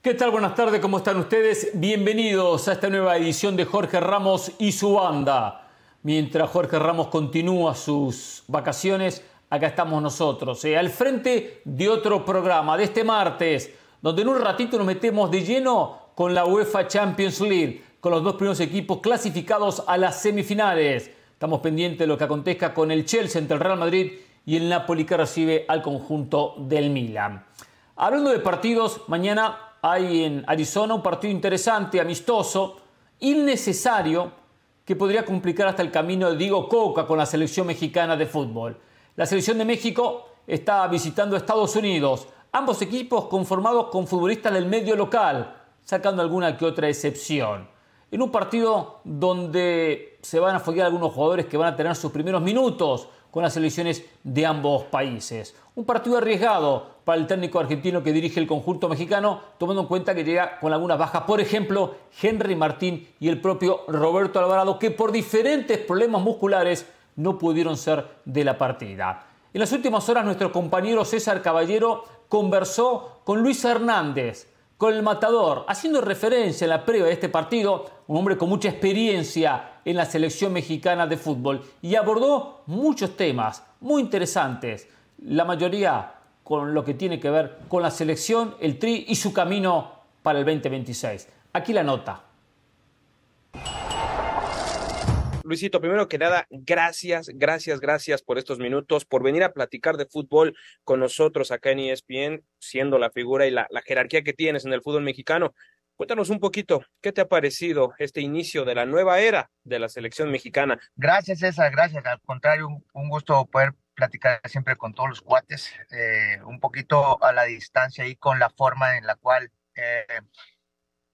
¿Qué tal? Buenas tardes, ¿cómo están ustedes? Bienvenidos a esta nueva edición de Jorge Ramos y su banda. Mientras Jorge Ramos continúa sus vacaciones, acá estamos nosotros, eh, al frente de otro programa, de este martes, donde en un ratito nos metemos de lleno con la UEFA Champions League, con los dos primeros equipos clasificados a las semifinales. Estamos pendientes de lo que acontezca con el Chelsea entre el Real Madrid y el Napoli que recibe al conjunto del Milan. Hablando de partidos, mañana hay en Arizona un partido interesante, amistoso, innecesario, que podría complicar hasta el camino de Diego Coca con la selección mexicana de fútbol. La selección de México está visitando Estados Unidos, ambos equipos conformados con futbolistas del medio local, sacando alguna que otra excepción. En un partido donde se van a foguear algunos jugadores que van a tener sus primeros minutos con las selecciones de ambos países. Un partido arriesgado para el técnico argentino que dirige el conjunto mexicano, tomando en cuenta que llega con algunas bajas, por ejemplo, Henry Martín y el propio Roberto Alvarado, que por diferentes problemas musculares no pudieron ser de la partida. En las últimas horas nuestro compañero César Caballero conversó con Luis Hernández, con el matador, haciendo referencia en la previa de este partido, un hombre con mucha experiencia en la selección mexicana de fútbol y abordó muchos temas muy interesantes, la mayoría con lo que tiene que ver con la selección, el tri y su camino para el 2026. Aquí la nota. Luisito, primero que nada, gracias, gracias, gracias por estos minutos, por venir a platicar de fútbol con nosotros acá en ESPN, siendo la figura y la, jerarquía que tienes en el fútbol mexicano. Cuéntanos un poquito, ¿qué te ha parecido este inicio de la nueva era de la selección mexicana? Gracias, César, gracias. Al contrario, un, gusto poder platicar siempre con todos los cuates, eh, un poquito a la distancia y con la forma en la cual eh,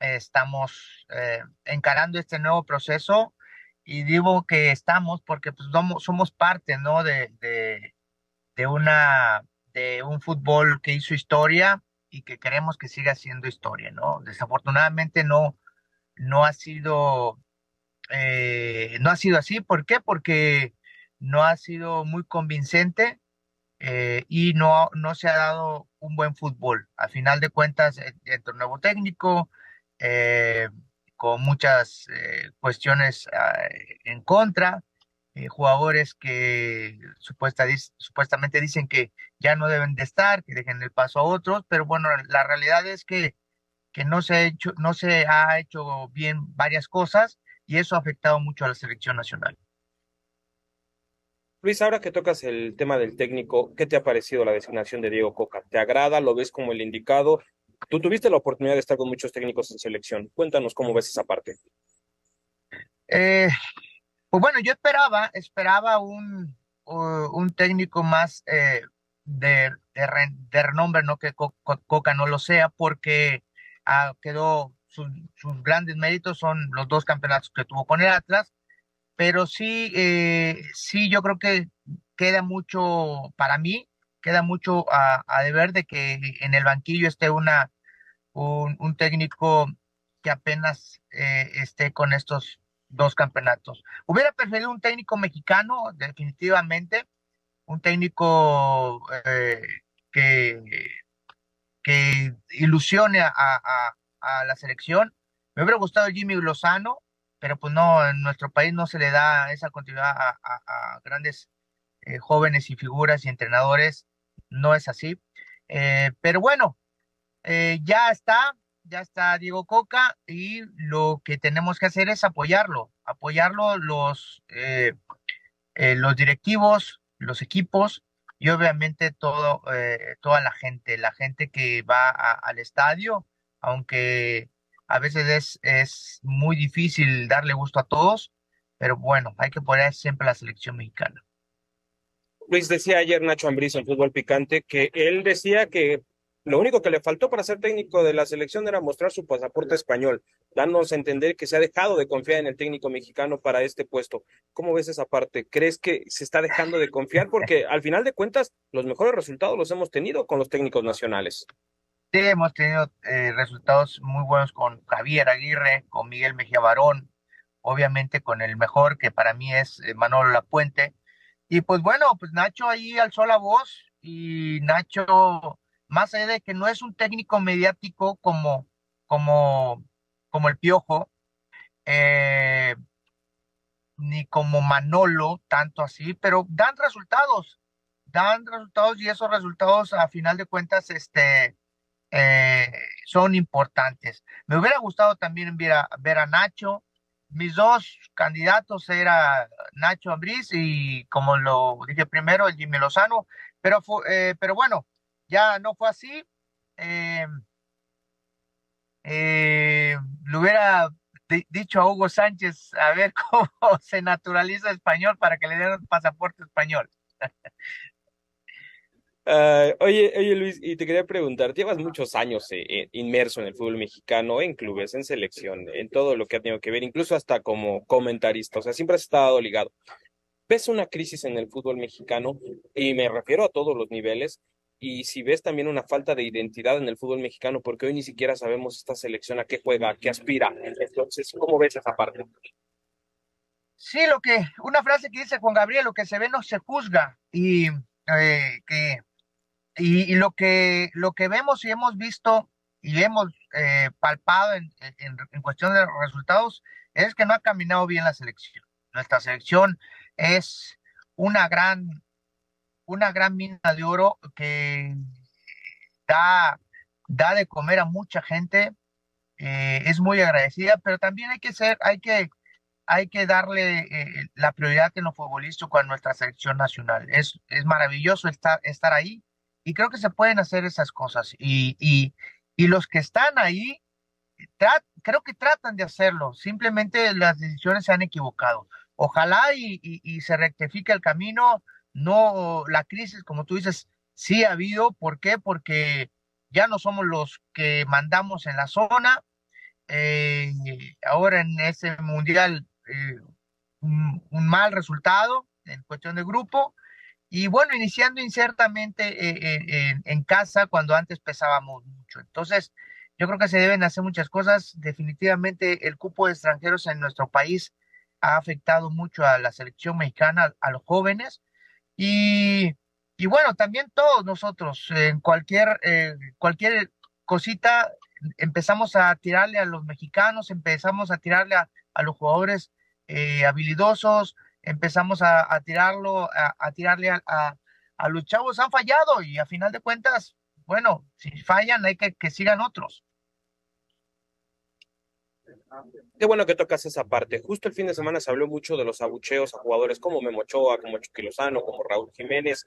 estamos eh, encarando este nuevo proceso y digo que estamos porque pues somos parte, ¿no? De, de, una, de un fútbol que hizo historia y que queremos que siga siendo historia, ¿no? Desafortunadamente no, no ha sido, eh, no ha sido así. ¿Por qué? Porque no ha sido muy convincente eh, y no, no se ha dado un buen fútbol. A final de cuentas, entre nuevo técnico, eh, con muchas eh, cuestiones ah, en contra, eh, jugadores que supuesta, supuestamente dicen que ya no deben de estar, que dejen el paso a otros, pero bueno, la realidad es que, que no, se ha hecho, no se ha hecho bien varias cosas y eso ha afectado mucho a la selección nacional. Luis, ahora que tocas el tema del técnico, ¿qué te ha parecido la designación de Diego Coca? ¿Te agrada? ¿Lo ves como el indicado? Tú tuviste la oportunidad de estar con muchos técnicos en selección. Cuéntanos cómo ves esa parte. Eh, pues bueno, yo esperaba, esperaba un, un técnico más eh, de, de, renombre, no que Coca no lo sea, porque ah, quedó sus, grandes méritos son los dos campeonatos que tuvo con el Atlas, pero sí, eh, sí, yo creo que queda mucho para mí, queda mucho a, a deber de que en el banquillo esté una un, técnico que apenas eh, esté con estos dos campeonatos. Hubiera preferido un técnico mexicano, definitivamente, un técnico eh, que, que ilusione a, a, la selección. Me hubiera gustado Jimmy Lozano, pero pues no, en nuestro país no se le da esa continuidad a, grandes eh, jóvenes y figuras y entrenadores, no es así. pero bueno, eh, ya está, ya está Diego Coca y lo que tenemos que hacer es apoyarlo, apoyarlo los, eh, eh, los directivos, los equipos y obviamente todo, toda la gente, la gente que va al estadio, aunque a veces es, es muy difícil darle gusto a todos, pero bueno, hay que poner siempre la selección mexicana. Luis decía ayer Nacho Ambriz en Fútbol Picante que él decía que lo único que le faltó para ser técnico de la selección era mostrar su pasaporte español, dándonos a entender que se ha dejado de confiar en el técnico mexicano para este puesto. ¿Cómo ves esa parte? ¿Crees que se está dejando de confiar? Porque al final de cuentas, los mejores resultados los hemos tenido con los técnicos nacionales. Sí, hemos tenido eh, resultados muy buenos con Javier Aguirre, con Miguel Mejía Barón, obviamente con el mejor, que para mí es eh, Manolo Lapuente. Y pues bueno, pues Nacho ahí alzó la voz y Nacho más allá de que no es un técnico mediático como, como, como el Piojo, eh, ni como Manolo, tanto así, pero dan resultados, dan resultados y esos resultados a final de cuentas este, eh, son importantes. Me hubiera gustado también ver a, ver a Nacho. Mis dos candidatos era Nacho Ambriz y como lo dije primero, el Jimmy Lozano, pero, eh, pero bueno, ya no fue así. Eh, eh, le hubiera dicho a Hugo Sánchez a ver cómo se naturaliza español para que le den un pasaporte español. oye, oye Luis, y te quería preguntar, llevas muchos años eh, eh, inmerso en el fútbol mexicano, en clubes, en selección, en todo lo que ha tenido que ver, incluso hasta como comentarista, o sea, siempre has estado ligado. ¿Ves una crisis en el fútbol mexicano? Y me refiero a todos los niveles, y si ves también una falta de identidad en el fútbol mexicano, porque hoy ni siquiera sabemos esta selección a qué juega, a qué aspira. Entonces, ¿cómo ves esa parte? Sí, lo que, una frase que dice Juan Gabriel, lo que se ve no se juzga, y eh, que y, lo que lo que vemos y hemos visto y hemos eh, palpado en, en, en, cuestión de resultados es que no ha caminado bien la selección. Nuestra selección es una gran una gran mina de oro que da, da de comer a mucha gente, eh, es muy agradecida, pero también hay que ser, hay que, hay que darle eh, la prioridad en lo futbolístico a nuestra selección nacional. Es, es maravilloso estar, estar ahí y creo que se pueden hacer esas cosas. Y, y, y los que están ahí, creo que tratan de hacerlo, simplemente las decisiones se han equivocado. Ojalá y, y se rectifique el camino no, la crisis, como tú dices, sí ha habido. ¿Por qué? Porque ya no somos los que mandamos en la zona. Eh, ahora en ese mundial, eh, un, mal resultado en cuestión de grupo. Y bueno, iniciando inciertamente eh, en, casa cuando antes pesábamos mucho. Entonces, yo creo que se deben hacer muchas cosas. Definitivamente el cupo de extranjeros en nuestro país ha afectado mucho a la selección mexicana, a los jóvenes. Y, y bueno, también todos nosotros, en cualquier, eh, cualquier cosita, empezamos a tirarle a los mexicanos, empezamos a tirarle a, los jugadores eh, habilidosos, empezamos a, tirarlo, a, tirarle a, a, los chavos, han fallado y a final de cuentas, bueno, si fallan hay que que sigan otros. Qué bueno que tocas esa parte. Justo el fin de semana se habló mucho de los abucheos a jugadores como Memochoa, como Chucky como Raúl Jiménez.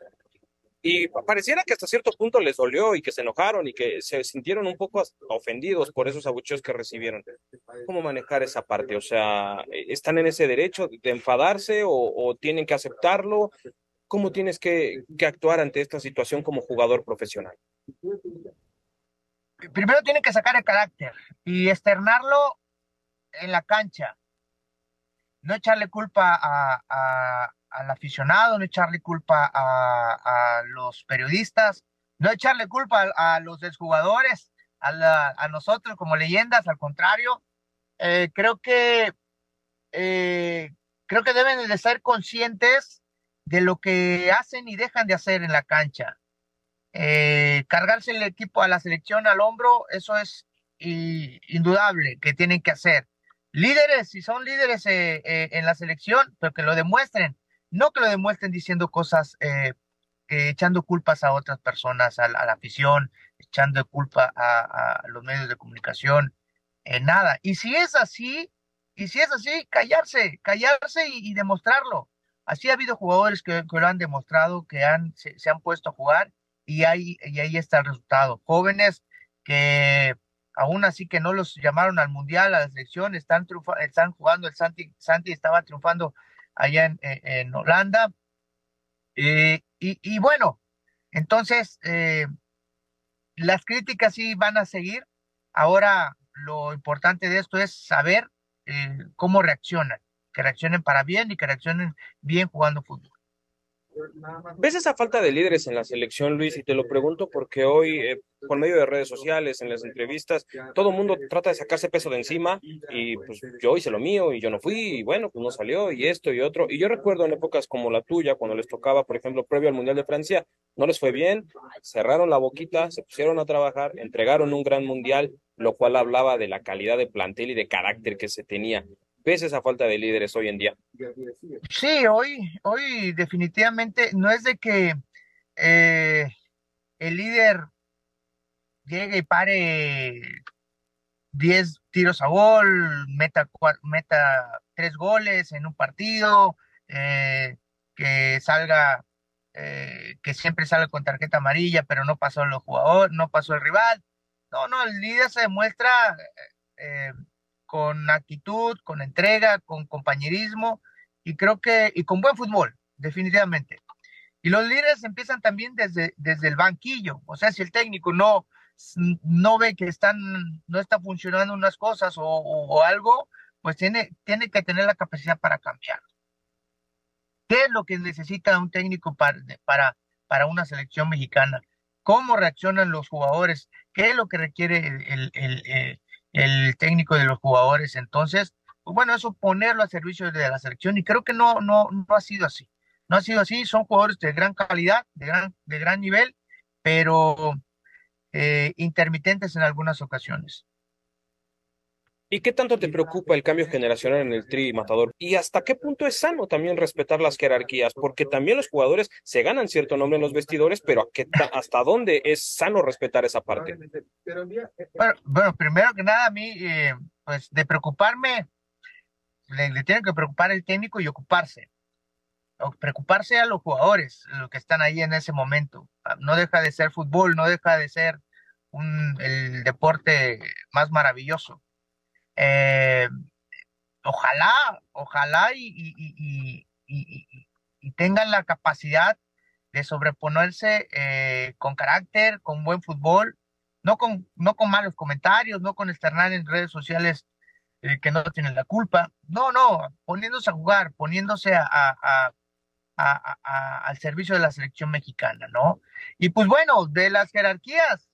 Y pareciera que hasta cierto punto les dolió y que se enojaron y que se sintieron un poco ofendidos por esos abucheos que recibieron. ¿Cómo manejar esa parte? O sea, ¿están en ese derecho de enfadarse o, tienen que aceptarlo? ¿Cómo tienes que actuar ante esta situación como jugador profesional? Primero tienen que sacar el carácter y externarlo en la cancha. No echarle culpa a, al aficionado, no echarle culpa a, los periodistas, no echarle culpa a, los desjugadores, a, nosotros como leyendas, al contrario. Eh, creo que eh, creo que deben de ser conscientes de lo que hacen y dejan de hacer en la cancha. Eh, cargarse el equipo a la selección al hombro, eso es indudable que tienen que hacer líderes, si son líderes eh, eh, en la selección, pero que lo demuestren, no que lo demuestren diciendo cosas, eh, echando culpas a otras personas, a, la afición, echando culpa a, los medios de comunicación, nada. Y si es así, y si es así, callarse, callarse y, demostrarlo. Así ha habido jugadores que, lo han demostrado, que han, se, han puesto a jugar y ahí, y ahí está el resultado. Jóvenes que aún así que no los llamaron al mundial, a la selección, están, están jugando, el Santi, Santi estaba triunfando allá en, Holanda. Eh, y, bueno, entonces eh, las críticas sí van a seguir. Ahora lo importante de esto es saber eh, cómo reaccionan, que reaccionen para bien y que reaccionen bien jugando fútbol. ¿Ves esa falta de líderes en la selección, Luis? Y te lo pregunto porque hoy, eh, por medio de redes sociales, en las entrevistas, todo el mundo trata de sacarse peso de encima y pues yo hice lo mío y yo no fui y bueno, pues no salió y esto y otro. Y yo recuerdo en épocas como la tuya, cuando les tocaba, por ejemplo, previo al Mundial de Francia, no les fue bien, cerraron la boquita, se pusieron a trabajar, entregaron un gran Mundial lo cual hablaba de la calidad de plantel y de carácter que se tenía. ¿Ves esa falta de líderes hoy en día? Sí, hoy, hoy definitivamente no es de que eh, el líder llegue y pare 10 tiros a gol, meta, meta tres goles en un partido, eh, que salga, eh, que siempre salga con tarjeta amarilla, pero no pasó el jugador, no pasó el rival. No, no, el líder se demuestra con actitud, con entrega, con compañerismo y creo que, y con buen fútbol, definitivamente. Y los líderes empiezan también desde, desde el banquillo, o sea, si el técnico no, no ve que están, no está funcionando unas cosas o, algo, pues tiene, tiene que tener la capacidad para cambiar. ¿Qué es lo que necesita un técnico para, para, para una selección mexicana? ¿Cómo reaccionan los jugadores? ¿Qué es lo que requiere el, el, el, el técnico de los jugadores. Entonces, pues bueno, eso ponerlo a servicio de la selección y creo que no, no, no ha sido así. No ha sido así, son jugadores de gran calidad, de gran, de gran nivel, pero eh, intermitentes en algunas ocasiones. ¿Y qué tanto te preocupa el cambio generacional en el tri matador? ¿Y hasta qué punto es sano también respetar las jerarquías? Porque también los jugadores se ganan cierto nombre en los vestidores, pero ¿hasta dónde es sano respetar esa parte? Bueno, primero que nada, a mí, eh, pues de preocuparme, le, tiene que preocupar el técnico y ocuparse. O preocuparse a los jugadores, los que están ahí en ese momento. Ah, no deja de ser fútbol, no deja de ser un, el deporte más maravilloso eh, ojalá, ojalá y, tengan la capacidad de sobreponerse eh, con carácter, con buen fútbol, no con, no con malos comentarios, no con externar en redes sociales eh, que no tienen la culpa. No, no, poniéndose a jugar, poniéndose a, al servicio de la selección mexicana, ¿no? Y pues bueno, de las jerarquías,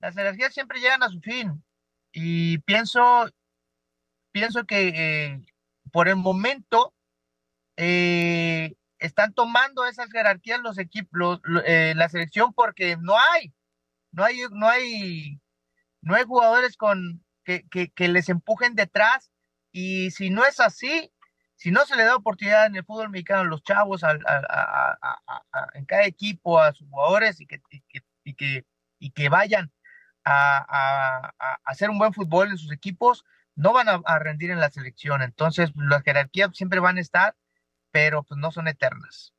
las jerarquías siempre llegan a su fin. Y pienso, pienso que eh, por el momento eh, están tomando esas jerarquías los equipos, eh, la selección porque no hay, no hay, no hay, no hay jugadores con que, que, les empujen detrás y si no es así, si no se le da oportunidad en el fútbol mexicano a los chavos, a, en cada equipo, a sus jugadores y que, y que, y que vayan a, hacer un buen fútbol en sus equipos, no van a, rendir en la selección. Entonces, las jerarquías siempre van a estar, pero pues no son eternas.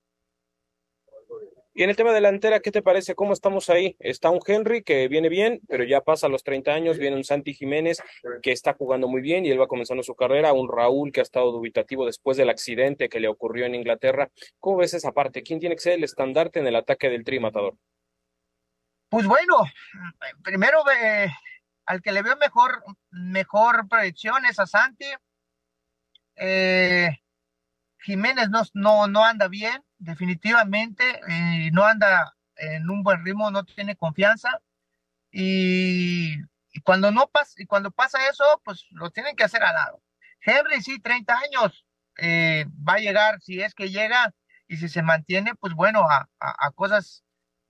Y en el tema delantera, ¿qué te parece? ¿Cómo estamos ahí? Está un Henry que viene bien, pero ya pasa los 30 años, viene un Santi Jiménez que está jugando muy bien y él va comenzando su carrera, un Raúl que ha estado dubitativo después del accidente que le ocurrió en Inglaterra. ¿Cómo ves esa parte? ¿Quién tiene que ser el estandarte en el ataque del Tri Matador? Pues bueno, primero eh, al que le veo mejor, mejor proyección es a Santi. Eh, Jiménez no, no, no anda bien, definitivamente, y no anda en un buen ritmo, no tiene confianza. Y, cuando no pasa, y cuando pasa eso, pues lo tienen que hacer al lado. Henry sí, 30 años, eh, va a llegar, si es que llega, y si se mantiene, pues bueno, a cosas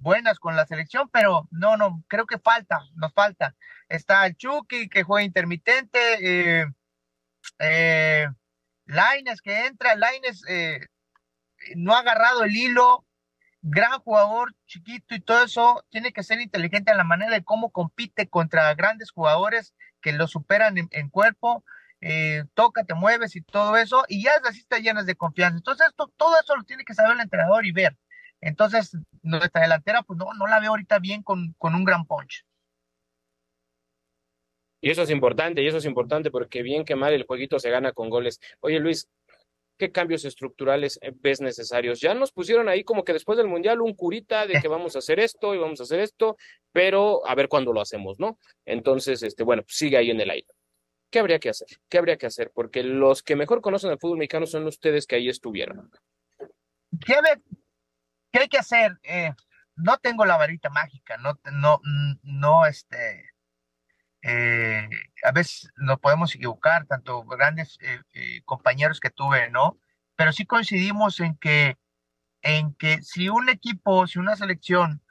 buenas con la selección, pero no, no, creo que falta, nos falta. Está el Chucky que juega intermitente, eh, eh, Laines que entra, Laines eh, no ha agarrado el hilo, gran jugador, chiquito y todo eso, tiene que ser inteligente en la manera de cómo compite contra grandes jugadores que lo superan en, cuerpo, eh, toca, te mueves y todo eso, y ya así está llenas de confianza. Entonces, esto, todo eso lo tiene que saber el entrenador y ver. Entonces, nuestra delantera, pues no, no la veo ahorita bien con, con un gran punch. Y eso es importante, y eso es importante porque bien que mal el jueguito se gana con goles. Oye Luis, ¿qué cambios estructurales ves necesarios? Ya nos pusieron ahí como que después del Mundial un curita de que vamos a hacer esto y vamos a hacer esto, pero a ver cuándo lo hacemos, ¿no? Entonces, este, bueno, pues sigue ahí en el aire. ¿Qué habría que hacer? ¿Qué habría que hacer? Porque los que mejor conocen el fútbol mexicano son ustedes que ahí estuvieron. ¿Qué, ¿Qué hay que hacer? Eh, no tengo la varita mágica, no, no, no, este, eh, a veces nos podemos equivocar, tanto grandes eh, compañeros que tuve, ¿no? Pero sí coincidimos en que, en que si un equipo, si una selección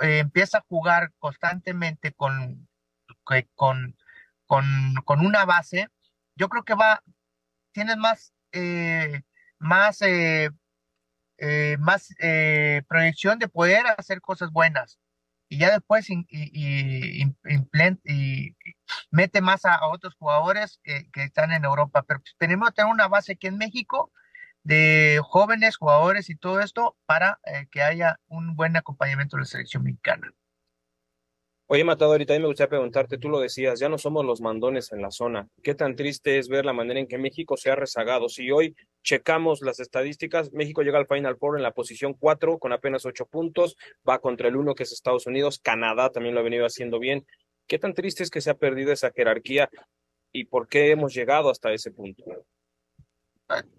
empieza a jugar constantemente con, con, con, con, una base, yo creo que va, tienes más, más, eh, más proyección de poder hacer cosas buenas. Y ya después y, y, y, mete más a, otros jugadores que, están en Europa. Pero tenemos que tener una base aquí en México de jóvenes jugadores y todo esto para que haya un buen acompañamiento de la selección mexicana. Oye, Matador, ahorita me gustaría preguntarte, tú lo decías, ya no somos los mandones en la zona. ¿Qué tan triste es ver la manera en que México se ha rezagado? Si hoy checamos las estadísticas, México llega al Final Four en la posición 4 con apenas 8 puntos, va contra el 1 que es Estados Unidos, Canadá también lo ha venido haciendo bien. ¿Qué tan triste es que se ha perdido esa jerarquía y por qué hemos llegado hasta ese punto?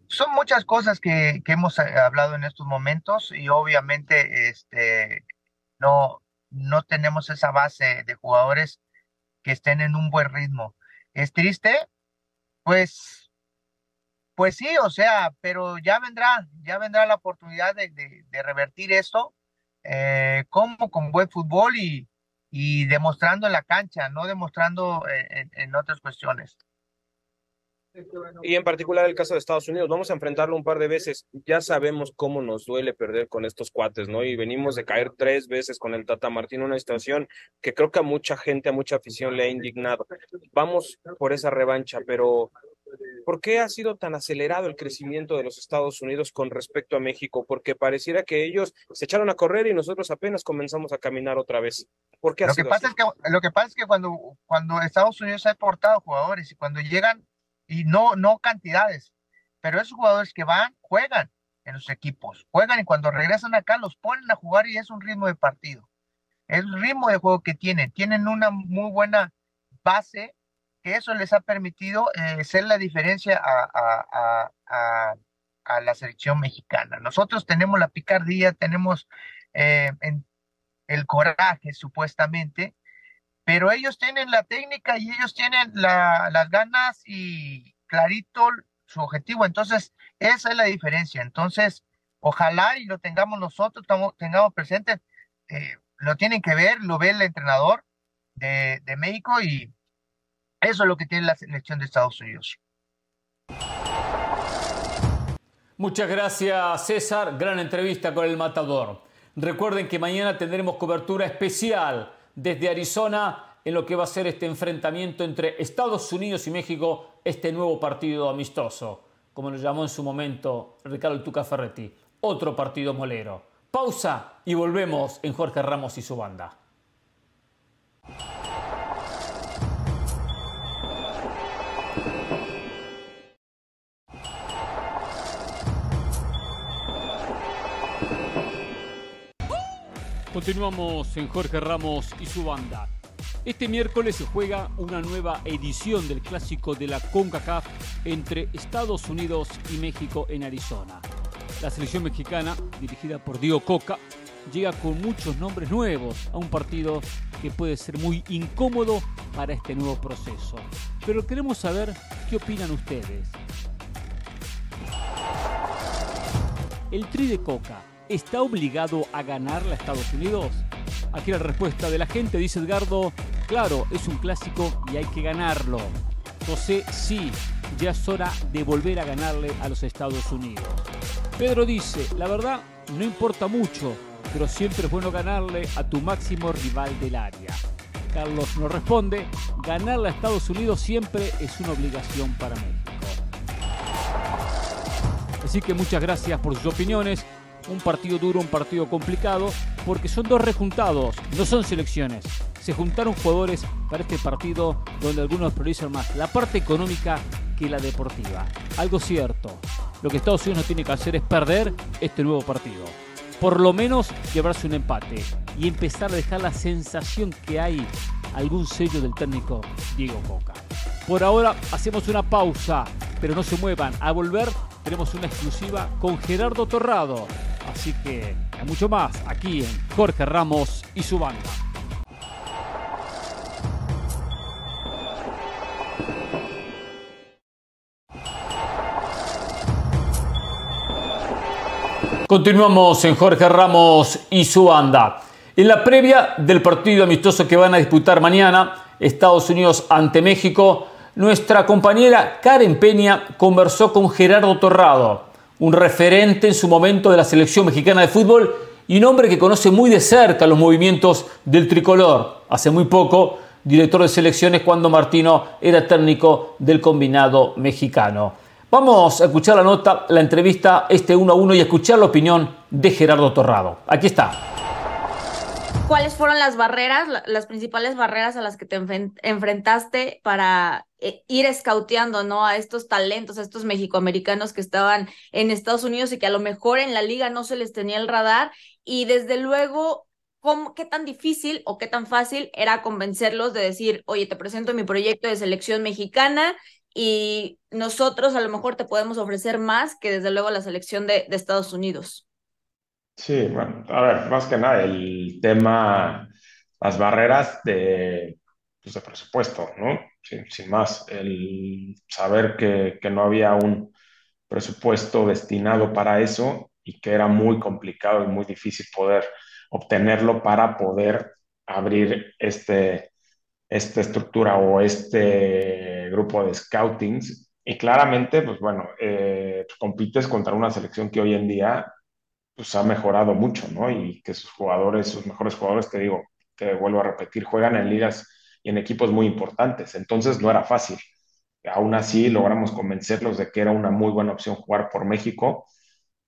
Son muchas cosas que, que hemos eh, hablado en estos momentos y obviamente este, no, no tenemos esa base de jugadores que estén en un buen ritmo. ¿Es triste? Pues, pues sí, o sea, pero ya vendrá, ya vendrá la oportunidad de, revertir esto, eh, como con buen fútbol y, y, demostrando en la cancha, no demostrando eh, en otras cuestiones. Y en particular el caso de Estados Unidos, vamos a enfrentarlo un par de veces. Ya sabemos cómo nos duele perder con estos cuates, ¿no? Y venimos de caer tres veces con el Tata Martín, una situación que creo que a mucha gente, a mucha afición le ha indignado. Vamos por esa revancha, pero ¿por qué ha sido tan acelerado el crecimiento de los Estados Unidos con respecto a México? Porque pareciera que ellos se echaron a correr y nosotros apenas comenzamos a caminar otra vez. ¿Por qué lo, que pasa es que, lo que pasa es que cuando, cuando Estados Unidos ha exportado jugadores y cuando llegan y no, no cantidades, pero esos jugadores que van, juegan en los equipos, juegan y cuando regresan acá los ponen a jugar y es un ritmo de partido. Es el ritmo de juego que tienen, tienen una muy buena base que eso les ha permitido eh, ser la diferencia a, a, a, la selección mexicana. Nosotros tenemos la picardía, tenemos eh, el coraje supuestamente, pero ellos tienen la técnica y ellos tienen las ganas y clarito su objetivo. Entonces, esa es la diferencia. Entonces, ojalá y lo tengamos nosotros, tengamos presente, eh, lo tienen que ver, lo ve el entrenador de, de México y eso es lo que tiene la selección de Estados Unidos. Muchas gracias, César. Gran entrevista con el matador. Recuerden que mañana tendremos cobertura especial desde Arizona en lo que va a ser este enfrentamiento entre Estados Unidos y México, este nuevo partido amistoso, como lo llamó en su momento Ricardo Tuca Ferretti, otro partido molero. Pausa y volvemos en Jorge Ramos y su banda. Continuamos en Jorge Ramos y su banda. Este miércoles se juega una nueva edición del clásico de la CONCACAF entre Estados Unidos y México en Arizona. La selección mexicana, dirigida por Diego Coca, llega con muchos nombres nuevos a un partido que puede ser muy incómodo para este nuevo proceso. Pero queremos saber qué opinan ustedes. ¿El Tri de Coca está obligado a ganarle a Estados Unidos? Aquí la respuesta de la gente, dice Edgardo, claro, es un clásico y hay que ganarlo. José, sí, ya es hora de volver a ganarle a los Estados Unidos. Pedro dice, la verdad, no importa mucho, pero siempre es bueno ganarle a tu máximo rival del área. Carlos nos responde, ganarle a Estados Unidos siempre es una obligación para México. Así que muchas gracias por sus opiniones un partido duro, un partido complicado, porque son dos rejuntados, no son selecciones. Se juntaron jugadores para este partido donde algunos priorizan más la parte económica que la deportiva. Algo cierto, lo que Estados Unidos no tiene que hacer es perder este nuevo partido. Por lo menos llevarse un empate y empezar a dejar la sensación que hay algún sello del técnico Diego Coca. Por ahora hacemos una pausa, pero no se muevan. A volver tenemos una exclusiva con Gerardo Torrado Así que hay mucho más aquí en Jorge Ramos y su banda. Continuamos en Jorge Ramos y su banda. En la previa del partido amistoso que van a disputar mañana Estados Unidos ante México, nuestra compañera Karen Peña conversó con Gerardo Torrado, un referente en su momento de la selección mexicana de fútbol y un hombre que conoce muy de cerca los movimientos del tricolor. Hace muy poco, director de selecciones cuando Martino era técnico del combinado mexicano. Vamos a escuchar la nota, la entrevista este uno a uno y a escuchar la opinión de Gerardo Torrado. Aquí está. ¿Cuáles fueron las barreras, las principales barreras a las que te enfrentaste para eh, ir escauteando ¿no? a estos talentos, a estos mexicoamericanos que estaban en Estados Unidos y que a lo mejor en la liga no se les tenía el radar? Y desde luego, ¿cómo, ¿qué tan difícil o qué tan fácil era convencerlos de decir, oye, te presento mi proyecto de selección mexicana y nosotros a lo mejor te podemos ofrecer más que desde luego la selección de Estados Unidos? Sí, bueno, a ver, más que nada, el tema, las barreras de, pues de presupuesto, ¿no? Sin, sin, más, el saber que, que no había un presupuesto destinado para eso y que era muy complicado y muy difícil poder obtenerlo para poder abrir este, esta estructura o este grupo de scoutings. Y claramente, pues bueno, eh, compites contra una selección que hoy en día pues ha mejorado mucho, ¿no? Y que sus jugadores, sus mejores jugadores, te digo, te vuelvo a repetir, juegan en ligas y en equipos muy importantes. Entonces no era fácil. Aún así logramos convencerlos de que era una muy buena opción jugar por México.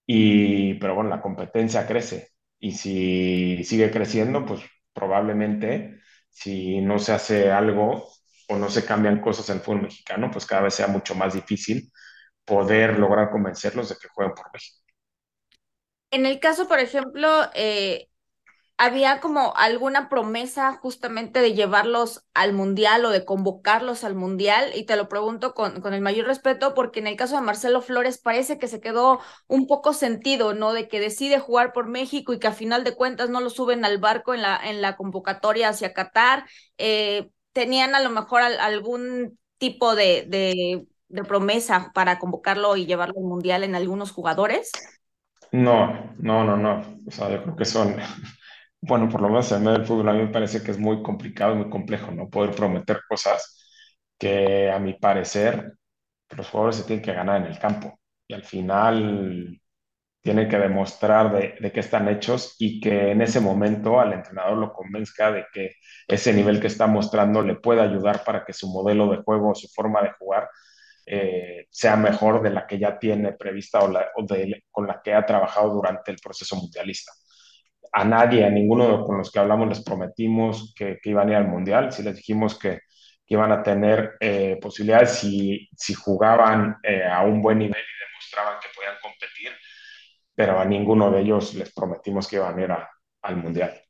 Y, pero bueno, la competencia crece. Y si sigue creciendo, pues probablemente si no se hace algo o no se cambian cosas en el fútbol mexicano, pues cada vez sea mucho más difícil poder lograr convencerlos de que jueguen por México. En el caso, por ejemplo, eh, había como alguna promesa justamente de llevarlos al mundial o de convocarlos al mundial, y te lo pregunto con, con, el mayor respeto, porque en el caso de Marcelo Flores parece que se quedó un poco sentido, ¿no? De que decide jugar por México y que a final de cuentas no lo suben al barco en la, en la convocatoria hacia Qatar. Eh, ¿Tenían a lo mejor algún tipo de, de, de promesa para convocarlo y llevarlo al mundial en algunos jugadores? No, no, no, no. O sea, yo creo que son, bueno, por lo menos en medio del fútbol a mí me parece que es muy complicado muy complejo, ¿no? Poder prometer cosas que a mi parecer los jugadores se tienen que ganar en el campo y al final tienen que demostrar de, de qué están hechos y que en ese momento al entrenador lo convenzca de que ese nivel que está mostrando le puede ayudar para que su modelo de juego o su forma de jugar eh, sea mejor de la que ya tiene prevista o, la, o de, con la que ha trabajado durante el proceso mundialista. A nadie, a ninguno con los que hablamos les prometimos que, que iban a ir al mundial, si les dijimos que, que iban a tener eh, posibilidades si, si jugaban eh, a un buen nivel y demostraban que podían competir, pero a ninguno de ellos les prometimos que iban a ir a, al mundial.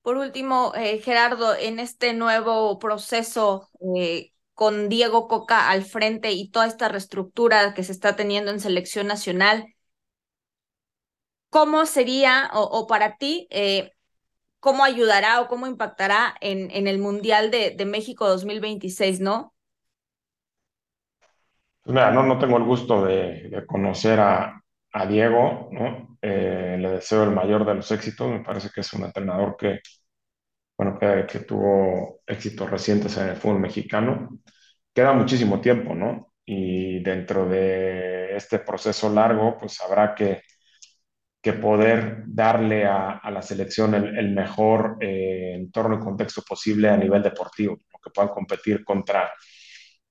Por último, eh, Gerardo, en este nuevo proceso eh, con Diego Coca al frente y toda esta reestructura que se está teniendo en selección nacional, ¿cómo sería o, para ti, eh, cómo ayudará o cómo impactará en, el Mundial de, México 2026, no? Pues no, no tengo el gusto de, conocer a, Diego. Eh, le deseo el mayor de los éxitos, me parece que es un entrenador que, bueno, que, tuvo éxitos recientes en el fútbol mexicano. Queda muchísimo tiempo, ¿no? Y dentro de este proceso largo, pues habrá que, que poder darle a, la selección el, el mejor eh, entorno y contexto posible a nivel deportivo, ¿no? que puedan competir contra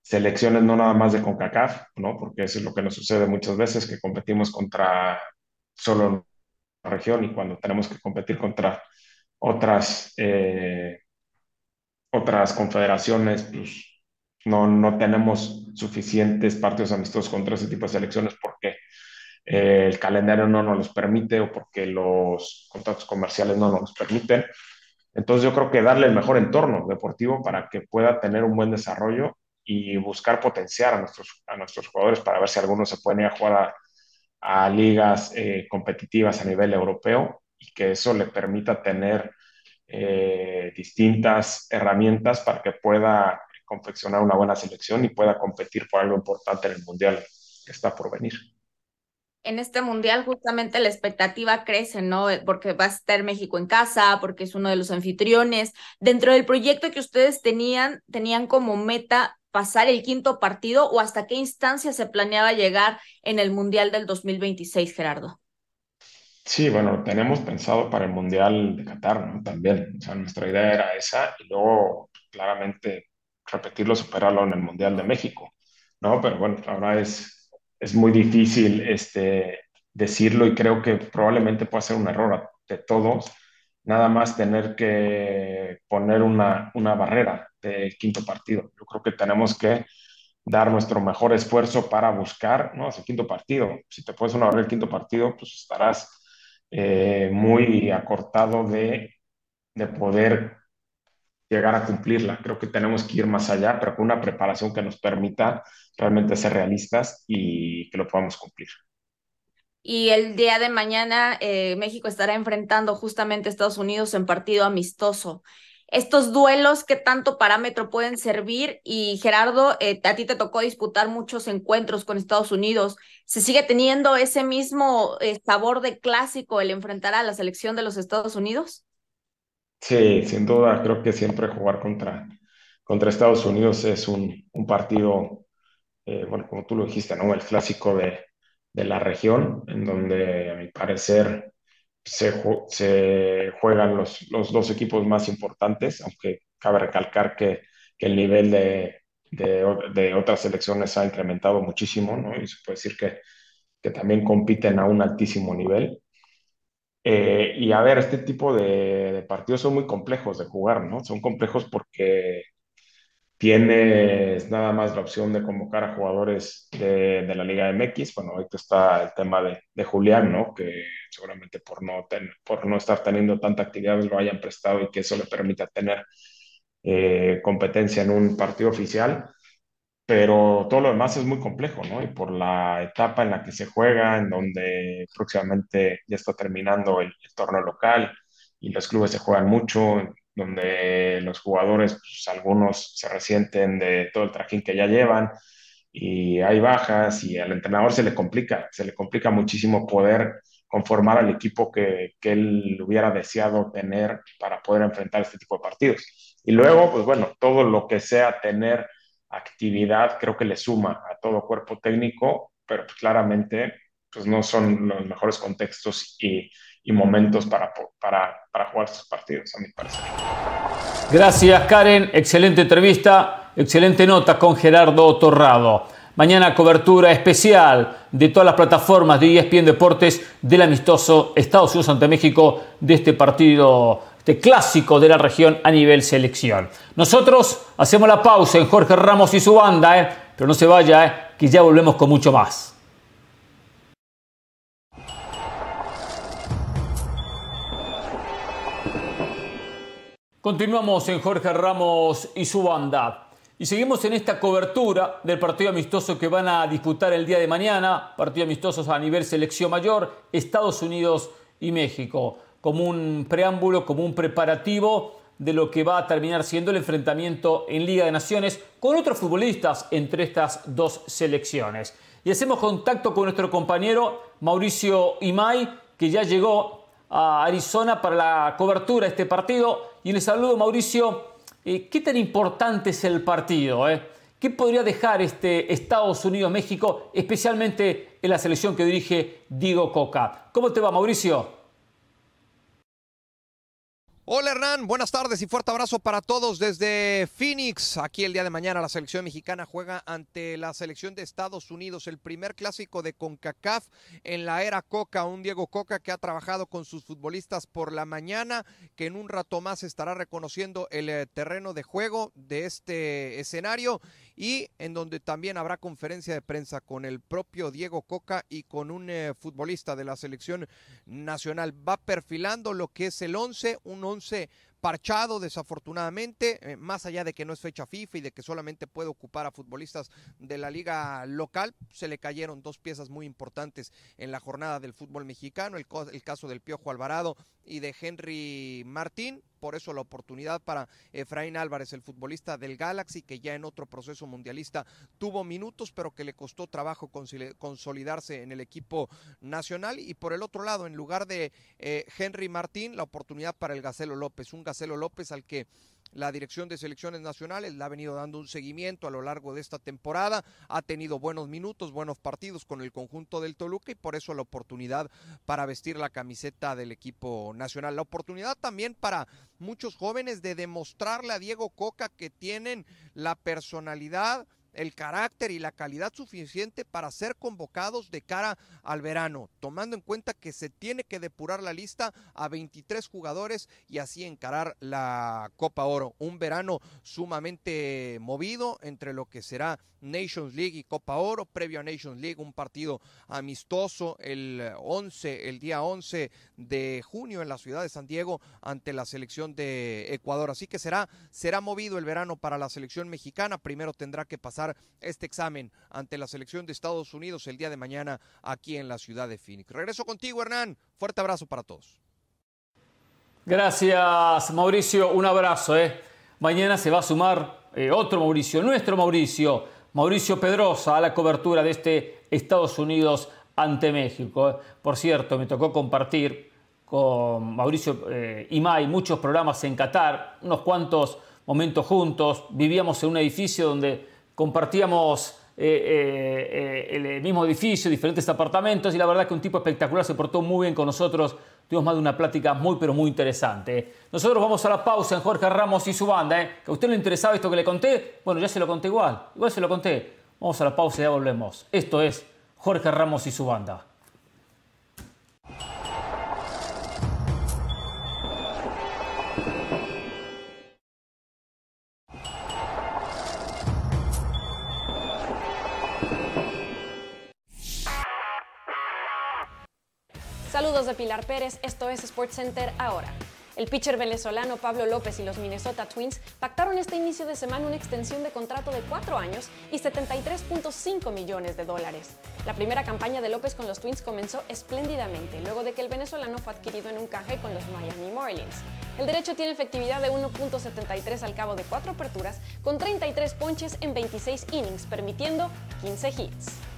selecciones no nada más de CONCACAF, ¿no? Porque eso es lo que nos sucede muchas veces, que competimos contra solo la región y cuando tenemos que competir contra otras, eh, otras confederaciones, pues no, no tenemos suficientes partidos amistosos contra ese tipo de selecciones porque eh, el calendario no nos permite o porque los contratos comerciales no nos permiten. Entonces yo creo que darle el mejor entorno deportivo para que pueda tener un buen desarrollo y buscar potenciar a nuestros, a nuestros jugadores para ver si algunos se pueden ir a jugar a, a ligas eh, competitivas a nivel europeo y que eso le permita tener eh, distintas herramientas para que pueda confeccionar una buena selección y pueda competir por algo importante en el Mundial que está por venir. en este mundial justamente la expectativa crece, ¿no? Porque va a estar México en casa, porque es uno de los anfitriones. Dentro del proyecto que ustedes tenían, tenían como meta pasar el quinto partido o hasta qué instancia se planeaba llegar en el mundial del 2026, Gerardo. Sí, bueno, tenemos pensado para el mundial de Qatar, ¿no? También, o sea, nuestra idea era esa y luego claramente repetirlo, superarlo en el mundial de México, ¿no? Pero bueno, ahora es es muy difícil este, decirlo y creo que probablemente puede ser un error de todos, nada más tener que poner una, una barrera del quinto partido. Yo creo que tenemos que dar nuestro mejor esfuerzo para buscar ¿no? ese quinto partido. Si te pones una barrera del quinto partido, pues estarás eh, muy acortado de, de poder llegar a cumplirla. Creo que tenemos que ir más allá, pero con una preparación que nos permita realmente ser realistas y que lo podamos cumplir. Y el día de mañana eh, México estará enfrentando justamente a Estados Unidos en partido amistoso. Estos duelos, ¿qué tanto parámetro pueden servir? Y Gerardo, eh, a ti te tocó disputar muchos encuentros con Estados Unidos. ¿Se sigue teniendo ese mismo eh, sabor de clásico el enfrentar a la selección de los Estados Unidos? Sí, sin duda, creo que siempre jugar contra, contra Estados Unidos es un, un partido, eh, bueno, como tú lo dijiste, ¿no? El clásico de, de la región, en donde a mi parecer se, se juegan los, los, dos equipos más importantes, aunque cabe recalcar que, que el nivel de, de, de, otras selecciones ha incrementado muchísimo, ¿no? Y se puede decir que, que también compiten a un altísimo nivel. Eh, y a ver, este tipo de, partidos son muy complejos de jugar, ¿no? Son complejos porque tienes nada más la opción de convocar a jugadores de, la Liga MX. Bueno, ahorita está el tema de, Julián, ¿no? Que seguramente por no, por no estar teniendo tanta actividad lo hayan prestado y que eso le permita tener eh, competencia en un partido oficial pero todo lo demás es muy complejo, ¿no? Y por la etapa en la que se juega, en donde próximamente ya está terminando el, torneo local y los clubes se juegan mucho, donde los jugadores, pues, algunos se resienten de todo el trajín que ya llevan y hay bajas y al entrenador se le complica, se le complica muchísimo poder conformar al equipo que, que él hubiera deseado tener para poder enfrentar este tipo de partidos. Y luego, pues bueno, todo lo que sea tener actividad creo que le suma a todo cuerpo técnico, pero pues, claramente pues no son los mejores contextos y, momentos para, para, para, jugar estos partidos, a mi parecer. Gracias, Karen. Excelente entrevista, excelente nota con Gerardo Torrado. Mañana cobertura especial de todas las plataformas de ESPN Deportes del amistoso Estados Unidos ante México de este partido este clásico de la región a nivel selección. Nosotros hacemos la pausa en Jorge Ramos y su banda, ¿eh? pero no se vaya, ¿eh? que ya volvemos con mucho más. Continuamos en Jorge Ramos y su banda. Y seguimos en esta cobertura del partido amistoso que van a disputar el día de mañana, partido amistosos a nivel selección mayor, Estados Unidos y México como un preámbulo, como un preparativo de lo que va a terminar siendo el enfrentamiento en Liga de Naciones con otros futbolistas entre estas dos selecciones. Y hacemos contacto con nuestro compañero Mauricio Imay, que ya llegó a Arizona para la cobertura de este partido. Y le saludo, Mauricio. Eh, ¿Qué tan importante es el partido? Eh? ¿Qué podría dejar este Estados Unidos-México, especialmente en la selección que dirige Diego Coca? ¿Cómo te va, Mauricio? Hola Hernán, buenas tardes y fuerte abrazo para todos desde Phoenix. Aquí el día de mañana la selección mexicana juega ante la selección de Estados Unidos, el primer clásico de CONCACAF en la era Coca, un Diego Coca que ha trabajado con sus futbolistas por la mañana, que en un rato más estará reconociendo el eh, terreno de juego de este escenario y en donde también habrá conferencia de prensa con el propio Diego Coca y con un eh, futbolista de la selección nacional. Va perfilando lo que es el 11, un 11 parchado desafortunadamente, eh, más allá de que no es fecha FIFA y de que solamente puede ocupar a futbolistas de la liga local, se le cayeron dos piezas muy importantes en la jornada del fútbol mexicano, el, el caso del Piojo Alvarado y de Henry Martín, por eso la oportunidad para Efraín Álvarez, el futbolista del Galaxy, que ya en otro proceso mundialista tuvo minutos, pero que le costó trabajo consolidarse en el equipo nacional. Y por el otro lado, en lugar de eh, Henry Martín, la oportunidad para el Gacelo López, un Gacelo López al que la Dirección de Selecciones Nacionales le ha venido dando un seguimiento a lo largo de esta temporada, ha tenido buenos minutos, buenos partidos con el conjunto del Toluca y por eso la oportunidad para vestir la camiseta del equipo nacional. La oportunidad también para muchos jóvenes de demostrarle a Diego Coca que tienen la personalidad, el carácter y la calidad suficiente para ser convocados de cara al verano, tomando en cuenta que se tiene que depurar la lista a 23 jugadores y así encarar la Copa Oro. Un verano sumamente movido entre lo que será Nations League y Copa Oro, previo a Nations League, un partido amistoso el 11, el día 11 de junio en la ciudad de San Diego ante la selección de Ecuador. Así que será, será movido el verano para la selección mexicana. Primero tendrá que pasar este examen ante la selección de Estados Unidos el día de mañana aquí en la ciudad de Phoenix. Regreso contigo, Hernán. Fuerte abrazo para todos. Gracias, Mauricio. Un abrazo. ¿eh? Mañana se va a sumar eh, otro Mauricio, nuestro Mauricio, Mauricio Pedrosa, a la cobertura de este Estados Unidos ante México. Por cierto, me tocó compartir con Mauricio eh, Imay muchos programas en Qatar, unos cuantos momentos juntos. Vivíamos en un edificio donde compartíamos eh, eh, eh, el mismo edificio, diferentes apartamentos y la verdad que un tipo espectacular se portó muy bien con nosotros. Tuvimos más de una plática muy pero muy interesante. Nosotros vamos a la pausa en Jorge Ramos y su banda. ¿Que a usted le interesaba esto que le conté? Bueno, ya se lo conté igual. Igual se lo conté. Vamos a la pausa y ya volvemos. Esto es Jorge Ramos y su banda. Pilar Pérez, esto es SportsCenter ahora. El pitcher venezolano Pablo López y los Minnesota Twins pactaron este inicio de semana una extensión de contrato de cuatro años y 73.5 millones de dólares. La primera campaña de López con los Twins comenzó espléndidamente, luego de que el venezolano fue adquirido en un canje con los Miami Marlins. El derecho tiene efectividad de 1.73 al cabo de cuatro aperturas, con 33 ponches en 26 innings, permitiendo 15 hits.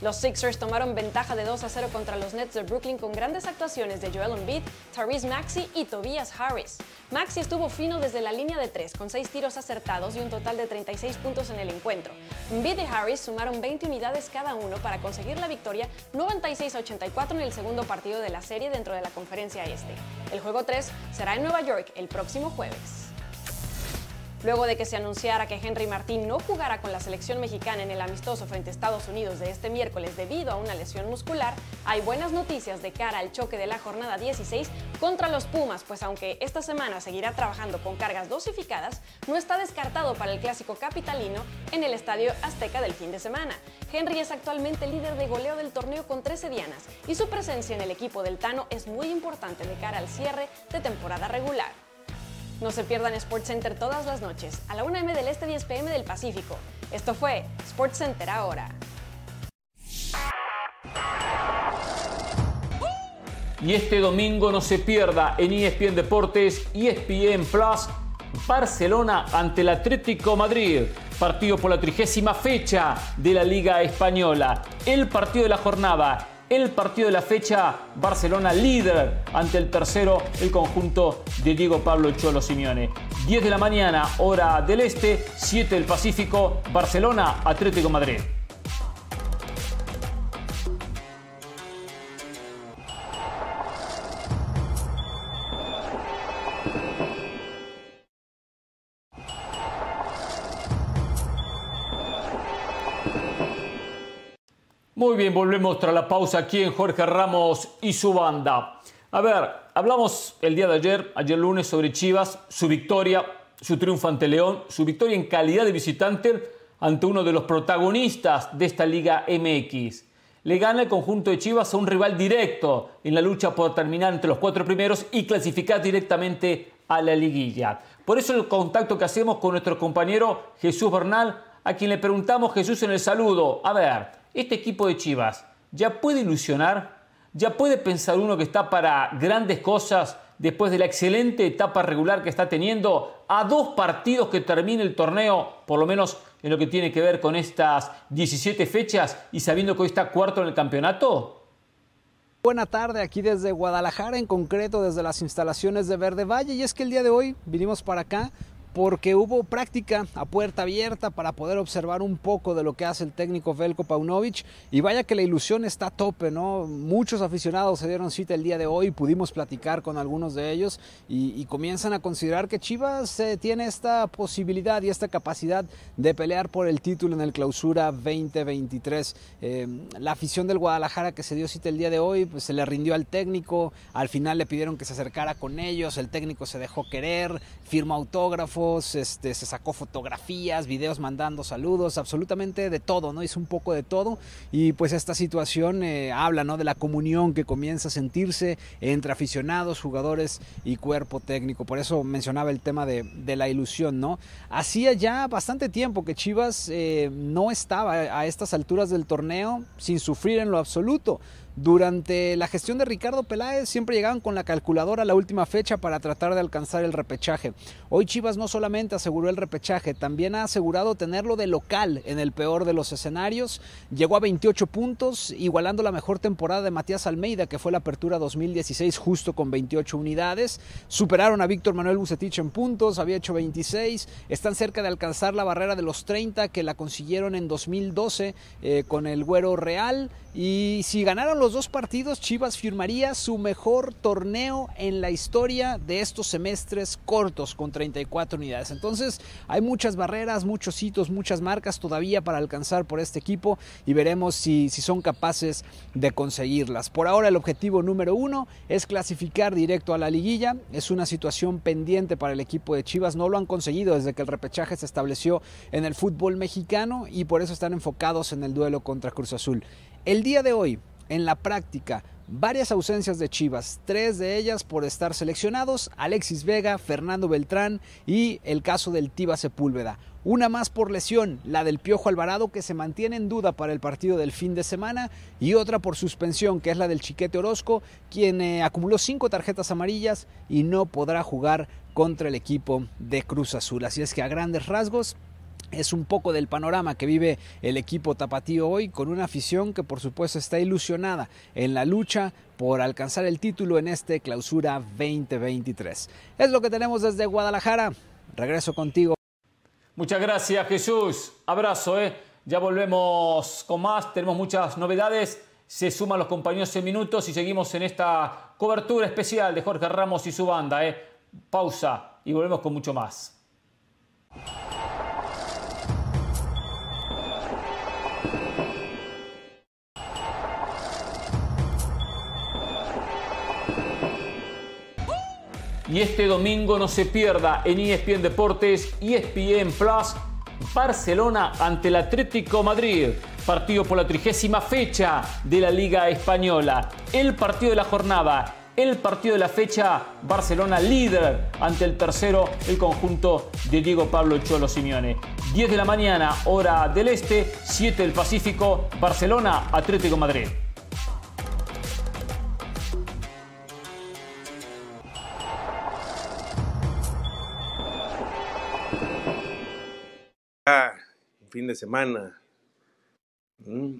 Los Sixers tomaron ventaja de 2 a 0 contra los Nets de Brooklyn con grandes actuaciones de Joel Embiid, Therese Maxey y Tobias Harris. Maxey estuvo fino desde la línea de 3 con 6 tiros acertados y un total de 36 puntos en el encuentro. Embiid y Harris sumaron 20 unidades cada uno para conseguir la victoria 96 a 84 en el segundo partido de la serie dentro de la conferencia este. El juego 3 será en Nueva York el próximo jueves. Luego de que se anunciara que Henry Martín no jugará con la selección mexicana en el amistoso frente a Estados Unidos de este miércoles debido a una lesión muscular, hay buenas noticias de cara al choque de la jornada 16 contra los Pumas, pues aunque esta semana seguirá trabajando con cargas dosificadas, no está descartado para el clásico capitalino en el Estadio Azteca del fin de semana. Henry es actualmente líder de goleo del torneo con 13 dianas y su presencia en el equipo del Tano es muy importante de cara al cierre de temporada regular. No se pierdan SportsCenter todas las noches, a la 1 m del Este 10 pm del Pacífico. Esto fue SportsCenter ahora. Y este domingo no se pierda en ESPN Deportes, ESPN Plus, Barcelona ante el Atlético Madrid. Partido por la trigésima fecha de la Liga Española. El partido de la jornada el partido de la fecha, Barcelona líder ante el tercero, el conjunto de Diego Pablo Cholo Simeone. 10 de la mañana, hora del este, 7 del Pacífico, Barcelona, Atlético Madrid. Muy bien, volvemos tras la pausa aquí en Jorge Ramos y su banda. A ver, hablamos el día de ayer, ayer lunes, sobre Chivas, su victoria, su triunfo ante León, su victoria en calidad de visitante ante uno de los protagonistas de esta Liga MX. Le gana el conjunto de Chivas a un rival directo en la lucha por terminar entre los cuatro primeros y clasificar directamente a la liguilla. Por eso el contacto que hacemos con nuestro compañero Jesús Bernal, a quien le preguntamos Jesús en el saludo. A ver, este equipo de Chivas ya puede ilusionar, ya puede pensar uno que está para grandes cosas después de la excelente etapa regular que está teniendo, a dos partidos que termine el torneo, por lo menos en lo que tiene que ver con estas 17 fechas y sabiendo que hoy está cuarto en el campeonato? Buena tarde aquí desde Guadalajara, en concreto desde las instalaciones de Verde Valle. Y es que el día de hoy vinimos para acá porque hubo práctica a puerta abierta para poder observar un poco de lo que hace el técnico Velko Paunovic y vaya que la ilusión está a tope, ¿no? Muchos aficionados se dieron cita el día de hoy, pudimos platicar con algunos de ellos y, comienzan a considerar que Chivas eh, tiene esta posibilidad y esta capacidad de pelear por el título en el clausura 2023. Eh, la afición del Guadalajara que se dio cita el día de hoy, pues se le rindió al técnico, al final le pidieron que se acercara con ellos, el técnico se dejó querer, firma autógrafo, este, se sacó fotografías, videos mandando saludos, absolutamente de todo, ¿no? Hizo un poco de todo y pues esta situación eh, habla, ¿no? De la comunión que comienza a sentirse entre aficionados, jugadores y cuerpo técnico. Por eso mencionaba el tema de, la ilusión, ¿no? Hacía ya bastante tiempo que Chivas eh, no estaba a estas alturas del torneo sin sufrir en lo absoluto. Durante la gestión de Ricardo Peláez siempre llegaban con la calculadora a la última fecha para tratar de alcanzar el repechaje. Hoy Chivas no solamente aseguró el repechaje, también ha asegurado tenerlo de local en el peor de los escenarios. Llegó a 28 puntos, igualando la mejor temporada de Matías Almeida, que fue la apertura 2016 justo con 28 unidades. Superaron a Víctor Manuel Bucetich en puntos, había hecho 26. Están cerca de alcanzar la barrera de los 30 que la consiguieron en 2012 eh, con el Güero Real. Y si ganaron los dos partidos, Chivas firmaría su mejor torneo en la historia de estos semestres cortos con 34 unidades. Entonces hay muchas barreras, muchos hitos, muchas marcas todavía para alcanzar por este equipo y veremos si, si son capaces de conseguirlas. Por ahora el objetivo número uno es clasificar directo a la liguilla. Es una situación pendiente para el equipo de Chivas. No lo han conseguido desde que el repechaje se estableció en el fútbol mexicano y por eso están enfocados en el duelo contra Cruz Azul. El día de hoy, en la práctica, varias ausencias de Chivas, tres de ellas por estar seleccionados, Alexis Vega, Fernando Beltrán y el caso del Tiba Sepúlveda. Una más por lesión, la del Piojo Alvarado que se mantiene en duda para el partido del fin de semana y otra por suspensión que es la del Chiquete Orozco, quien eh, acumuló cinco tarjetas amarillas y no podrá jugar contra el equipo de Cruz Azul. Así es que a grandes rasgos es un poco del panorama que vive el equipo tapatío hoy con una afición que por supuesto está ilusionada en la lucha por alcanzar el título en este clausura 2023. Es lo que tenemos desde Guadalajara. Regreso contigo. Muchas gracias Jesús. Abrazo. ¿eh? Ya volvemos con más. Tenemos muchas novedades. Se suman los compañeros en minutos y seguimos en esta cobertura especial de Jorge Ramos y su banda. ¿eh? Pausa y volvemos con mucho más. Y este domingo no se pierda en ESPN Deportes, ESPN Plus, Barcelona ante el Atlético Madrid. Partido por la trigésima fecha de la Liga Española. El partido de la jornada. El partido de la fecha, Barcelona líder ante el tercero, el conjunto de Diego Pablo Cholo Simeone. 10 de la mañana, hora del este, 7 del Pacífico, Barcelona, Atlético Madrid. Fin de semana. Mm.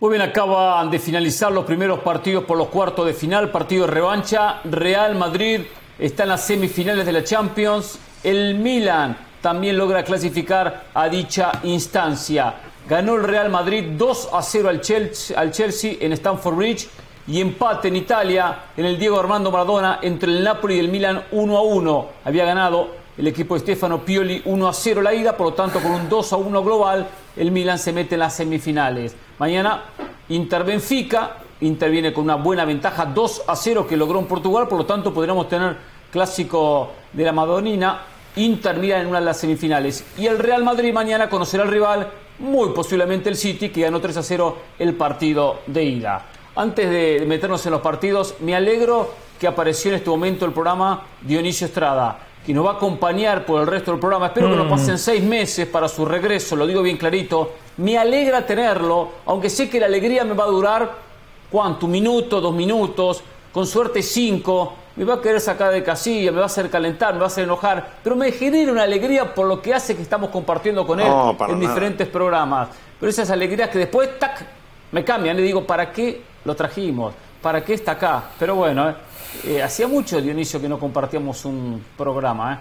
Muy bien, acaban de finalizar los primeros partidos por los cuartos de final, partido de revancha. Real Madrid está en las semifinales de la Champions. El Milan también logra clasificar a dicha instancia. Ganó el Real Madrid 2 a 0 al Chelsea, en Stamford Bridge y empate en Italia en el Diego Armando Maradona entre el Napoli y el Milan 1 a 1. Había ganado el equipo de Stefano Pioli 1 a 0 la ida, por lo tanto con un 2 a 1 global el Milan se mete en las semifinales. Mañana Inter Benfica, Inter viene con una buena ventaja 2 a 0 que logró en Portugal, por lo tanto podremos tener clásico de la Madonina Inter en una de las semifinales. Y el Real Madrid mañana conocerá al rival, muy posiblemente el City, que ganó 3 a 0 el partido de ida. Antes de meternos en los partidos, me alegro que apareció en este momento el programa Dionisio Estrada, que nos va a acompañar por el resto del programa. Espero que no pasen seis meses para su regreso, lo digo bien clarito. Me alegra tenerlo, aunque sé que la alegría me va a durar, ¿cuánto? Un minuto, dos minutos, con suerte cinco. Me va a querer sacar de casilla, me va a hacer calentar, me va a hacer enojar, pero me genera una alegría por lo que hace que estamos compartiendo con él No, en nada. diferentes programas. Pero esas alegrías que después, tac, me cambian. Le digo, ¿para qué lo trajimos? ¿Para qué está acá? Pero bueno, eh, eh, hacía mucho, Dionisio, que no compartíamos un programa. ¿eh?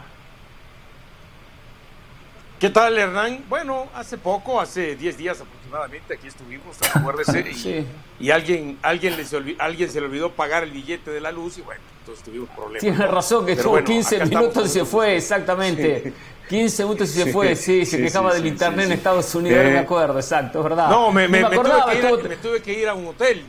¿Qué tal, Hernán? Bueno, hace poco, hace 10 días aproximadamente, aquí estuvimos, acuérdese, y, Sí. y alguien, alguien, les alguien se le olvidó pagar el billete de la luz y bueno, entonces tuvimos problemas. Tiene ¿no? razón que Pero estuvo bueno, 15 acá minutos y se fue, exactamente. Sí. 15 minutos y se Sí, fue, sí, se quejaba del internet en. Estados Unidos, no Eh. me acuerdo, exacto, es verdad. No, me, me, me tuve acordaba, que ir a, estuvo- me tuve que ir a un hotel.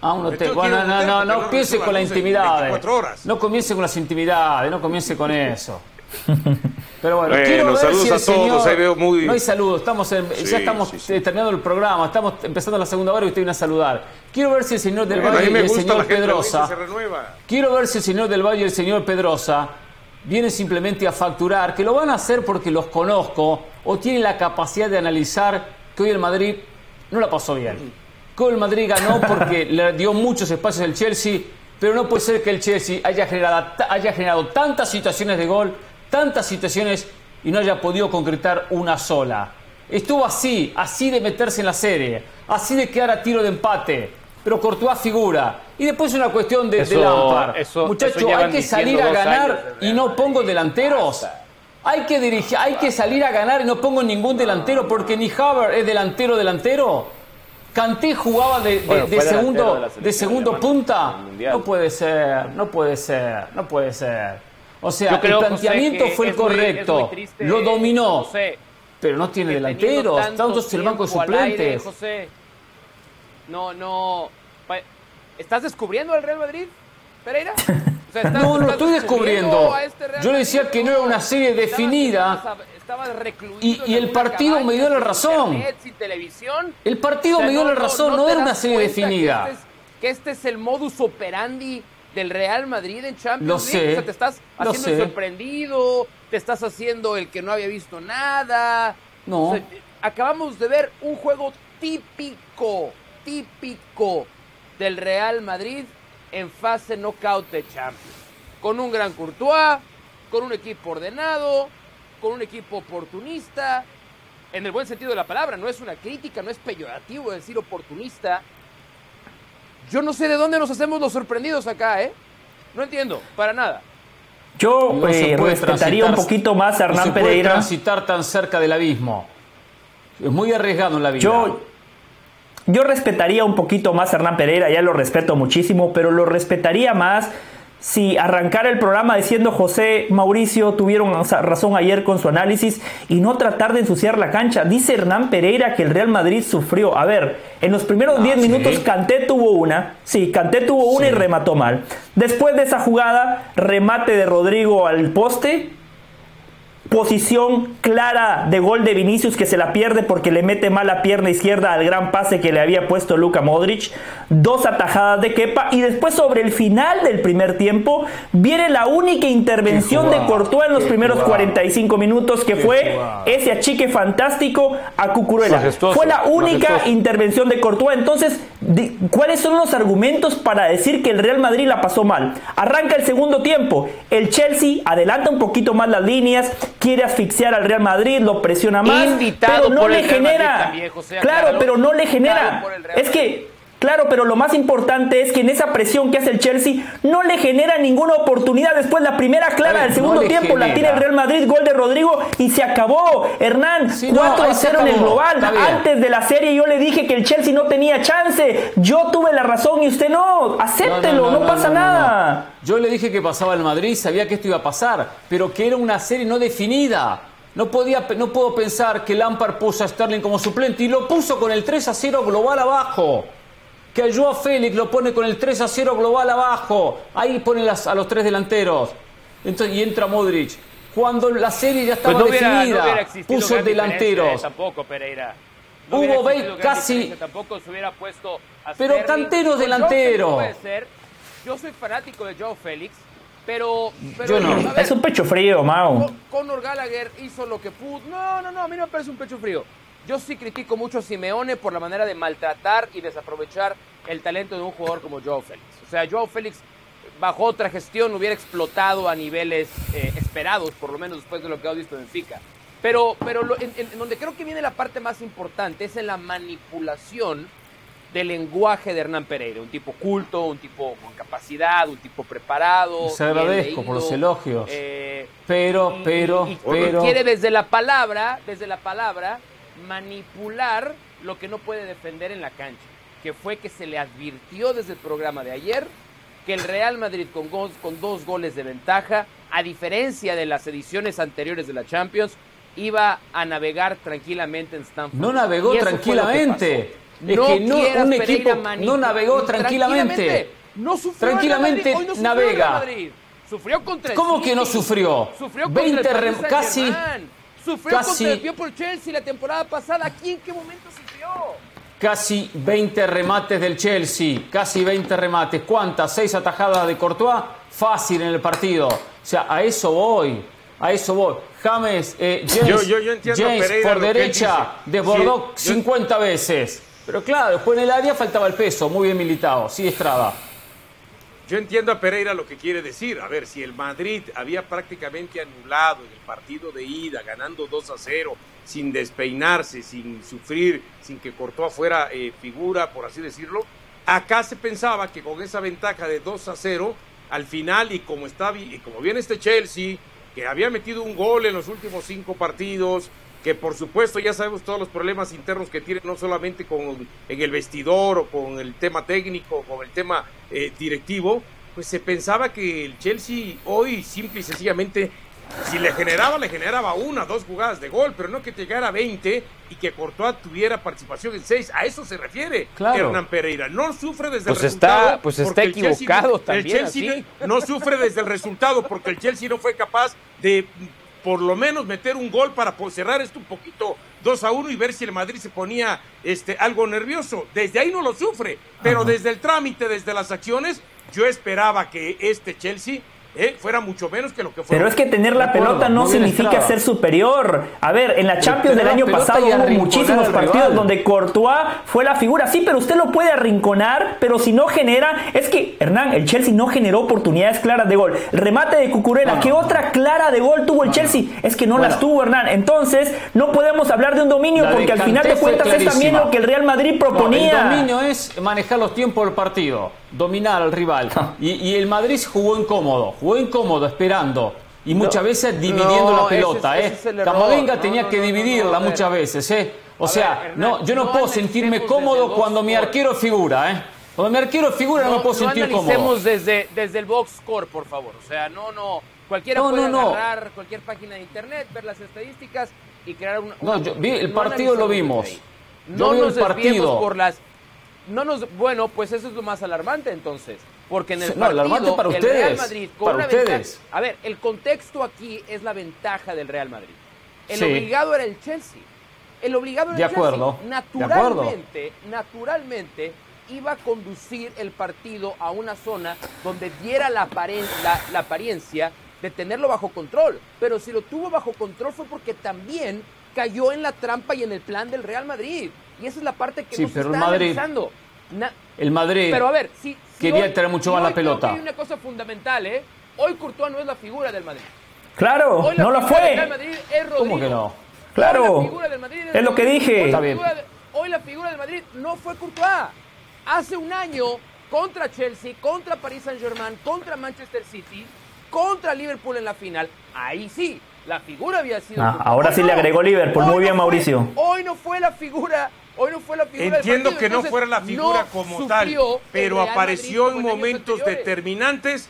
a un hotel. tuve Bueno, no, no, no no empiece recibo con la la luz en intimidad. 24 horas. No comience con las intimidades, no comience con eso. Pero bueno, Bueno, quiero saludos si a todos, señor- ahí veo muy- No hay saludos, estamos en- Sí, ya estamos sí, sí. terminando el programa, estamos empezando la segunda hora y usted viene a saludar. Quiero ver si el señor del Bueno, Valle y el señor Pedrosa se. Quiero ver si el señor del Valle y el señor Pedrosa vienen simplemente a facturar, que lo van a hacer porque los conozco o tienen la capacidad de analizar que hoy el Madrid no la pasó bien. Que hoy el Madrid ganó porque le dio muchos espacios al Chelsea, pero no puede ser que el Chelsea haya generado, haya generado tantas situaciones de gol, tantas situaciones y no haya podido concretar una sola. Estuvo así, así de meterse en la serie, así de quedar a tiro de empate, pero Courtois figura. Y después es una cuestión de, de Eso- Lampard. eso- Muchachos, eso hay que salir a ganar y no pongo delanteros. Hay que dirigir, hay que salir a ganar y no pongo ningún delantero porque ni Haver es delantero delantero. Kanté jugaba de, de- Bueno, de fue delantero segundo, de segundo punta. No puede ser, no puede ser, no puede ser. O sea, Yo creo, el planteamiento fue el muy- correcto. muy triste, lo dominó, José, pero no tiene delanteros. Tantos en el banco de aire, suplentes. José, no, no. ¿Estás descubriendo al Real Madrid, Pereira? O sea, ¿estás- No, lo estoy descubriendo. este Yo le decía que no era una serie definida. estabas recluido Y- el partido me dio la razón. internet, sin televisión. El partido O sea, me dio la razón, no, era una serie que definida. este es- Que este es el modus operandi del Real Madrid en Champions Lo League. sé, O sea, te estás haciendo el sorprendido, te estás haciendo el que no había visto nada. No. O sea, acabamos de ver un juego típico, típico del Real Madrid en fase knockout de Champions. Con un gran Courtois, con un equipo ordenado, con un equipo oportunista, en el buen sentido de la palabra, no es una crítica, no es peyorativo decir oportunista. Yo no sé de dónde nos hacemos los sorprendidos acá, ¿eh? No entiendo, para nada. Yo No eh, respetaría un poquito más a no Hernán se puede Pereira. transitar tan cerca del abismo. Es muy arriesgado en la vida. Yo, yo respetaría un poquito más a Hernán Pereira, ya lo respeto muchísimo, pero lo respetaría más si arrancara el programa diciendo José, Mauricio tuvieron razón ayer con su análisis y no tratar de ensuciar la cancha. Dice Hernán Pereira que el Real Madrid sufrió. A ver, en los primeros 10 minutos Canté tuvo una, sí, Canté tuvo una y remató mal. Después de esa jugada, remate de Rodrigo al poste, posición clara de gol de Vinicius que se la pierde porque le mete mal la pierna izquierda al gran pase que le había puesto Luka Modric, dos atajadas de Kepa y después sobre el final del primer tiempo viene la única intervención de Courtois en los primeros 45 minutos que fue ese achique fantástico a Cucurella. Majestuoso, Fue la única majestuoso. intervención de Courtois. Entonces, ¿cuáles son los argumentos para decir que el Real Madrid la pasó mal? Arranca el segundo tiempo. El Chelsea adelanta un poquito más las líneas, quiere asfixiar al Real Madrid, lo presiona más, Invitado pero no por le el genera. también, José, claro, pero no le genera. Es que Claro, pero lo más importante es que en esa presión que hace el Chelsea no le genera ninguna oportunidad. Después la primera clara ver, del segundo no tiempo la tiene el Real Madrid, gol de Rodrigo y se acabó. Hernán, Sí, no, 4 ahí a se 0 en el global. Antes de la serie yo le dije que el Chelsea no tenía chance. Yo tuve la razón y usted no. Acéptelo, no, pasa nada. Yo le dije que pasaba el Madrid, sabía que esto iba a pasar, pero que era una serie no definida. No, podía, no puedo pensar que Lampard puso a Sterling como suplente y lo puso con el 3 a 0 global abajo. Que a Joao Félix lo pone con el 3 a 0 global abajo. Ahí pone las- a los tres delanteros. Entonces, y entra Modric. Cuando la serie ya Pues estaba no hubiera, definida, no puso delanteros. tampoco, Pereira. Hugo hubiera Bale casi- Tampoco se hubiera puesto a Pero canteros. Puede ser, yo soy fanático de Joe Félix, pero, pero Yo no. a ver, Es un pecho frío, Mau. Con- Conor Gallagher hizo lo que pudo. No, no, no, a mí no me parece un pecho frío. Yo sí critico mucho a Simeone por la manera de maltratar y desaprovechar el talento de un jugador como Joe Félix. O sea, Joe Félix, bajo otra gestión, hubiera explotado a niveles eh, esperados, por lo menos después de lo que ha visto en Benfica. Pero, pero lo- en, en- donde creo que viene la parte más importante es en la manipulación del lenguaje de Hernán Pereira. Un tipo culto, un tipo con capacidad, un tipo preparado. Bien agradezco por los elogios. eh, Pero, pero, y- y pero. quiere desde la palabra, desde la palabra, manipular lo que no puede defender en la cancha. Que fue que se le advirtió desde el programa de ayer que el Real Madrid con, go- con dos goles de ventaja, a diferencia de las ediciones anteriores de la Champions, iba a navegar tranquilamente en Stamford. No navegó tranquilamente. que no, un equipo no navegó tranquilamente. No sufrió Tranquilamente Madrid. Hoy no sufrió navega. Madrid. Sufrió contra el ¿Cómo que no sufrió? Sufrió contra 20 el rem- Paris casi-. Sufrió casi- contra el People Chelsea la temporada pasada. ¿Aquí en qué momento sufrió? Casi 20 remates del Chelsea, casi 20 remates. ¿Cuántas? ¿Seis atajadas de Courtois? Fácil en el partido. O sea, a eso voy. A eso voy. James, eh, James, Yo- yo- yo entiendo James Pereira por derecha desbordó Sí, yo- 50 veces. Pero claro, después en el área faltaba el peso. Muy bien militado. Sí, Estrada. Yo entiendo a Pereira lo que quiere decir. A ver, si el Madrid había prácticamente anulado en el partido de ida, ganando 2 a 0, sin despeinarse, sin sufrir, sin que Courtois fuera eh, figura, por así decirlo, acá se pensaba que con esa ventaja de 2 a 0, al final, y como, está, y como viene este Chelsea, que había metido un gol en los últimos cinco partidos, que por supuesto ya sabemos todos los problemas internos que tiene, no solamente con en el vestidor o con el tema técnico, con el tema eh, directivo, pues se pensaba que el Chelsea hoy simple y sencillamente, si le generaba, le generaba una, dos jugadas de gol, pero no que llegara a 20 y que Courtois tuviera participación en 6. A eso se refiere Claro. Hernán Pereira. No sufre desde Pues el está- resultado. pues está porque el Chelsea- equivocado el también, Chelsea así. no sufre desde el resultado porque el Chelsea no fue capaz de por lo menos meter un gol para cerrar esto un poquito 2 a 1 y ver si el Madrid se ponía este, algo nervioso. Desde ahí no lo sufre, pero desde el trámite, desde las acciones, yo esperaba que este Chelsea eh, fuera mucho menos que lo que fue. Pero es que tener la pelota no significa ser superior. A ver, en la Champions del año pasado hubo muchísimos partidos rival. donde Courtois fue la figura. Sí, pero usted lo puede arrinconar, pero si no genera... Es que, Hernán, el Chelsea no generó oportunidades claras de gol. El remate de Cucurella, ¿qué otra clara de gol tuvo el Chelsea? Es que no Bueno. las tuvo, Hernán. Entonces, no podemos hablar de un dominio La porque al final de cuentas es también lo que el Real Madrid No, proponía. el dominio es manejar los tiempos del partido, dominar al rival. Y, y el Madrid jugó incómodo, jugó incómodo, esperando. Y muchas veces dividiendo no, la ese pelota, ¿eh? ese es el error. Camavinga No, tenía no, que no, no, dividirla no, muchas veces, ¿eh? O sea, ver, Hernán, no, yo no, no puedo sentirme cómodo cuando mi arquero figura, ¿eh? Cuando mi arquero figura no, me puedo sentir cómodo. desde, desde el box score, por favor. O sea, no, no. Cualquiera No, puede no, no. agarrar cualquier página de internet, ver las estadísticas y crear una. No, yo vi- el no partido lo vimos. Yo No vi nos el partido. por las. No nos, bueno, pues eso es lo más alarmante entonces. Porque en el No, partido, para el ustedes, Real Madrid con para una ustedes. ventaja- A ver, el contexto aquí es la ventaja del Real Madrid. El Sí. obligado era el Chelsea. El obligado era De el Chelsea. acuerdo, de acuerdo. Naturalmente, naturalmente iba a conducir el partido a una zona donde diera la, aparen- la- la apariencia de tenerlo bajo control. Pero si lo tuvo bajo control fue porque también cayó en la trampa y en el plan del Real Madrid. Y esa es la parte que Sí, no se pero el está Madrid- analizando. Na- El Madrid pero a ver, si, si quería hoy- tener mucho si más la pelota. Hay una cosa fundamental, ¿eh? Hoy Courtois no es la figura del Madrid. Claro, Hoy la no lo figura del Real fue. Madrid es. ¿Cómo que no? Claro, Hoy la figura del Madrid es lo que dije. Hoy la Está bien. figura de- Hoy la figura del Madrid no fue Courtois. Hace un año, contra Chelsea, contra Paris Saint-Germain, contra Manchester City, contra Liverpool en la final, ahí sí, la figura había sido. Ah, ahora sí le agregó Liverpool. Hoy Muy bien, fue- Mauricio. Hoy no fue la figura. Hoy no fue la figura. del Entiendo partido, que no fuera la figura no como tal, pero apareció en momentos determinantes.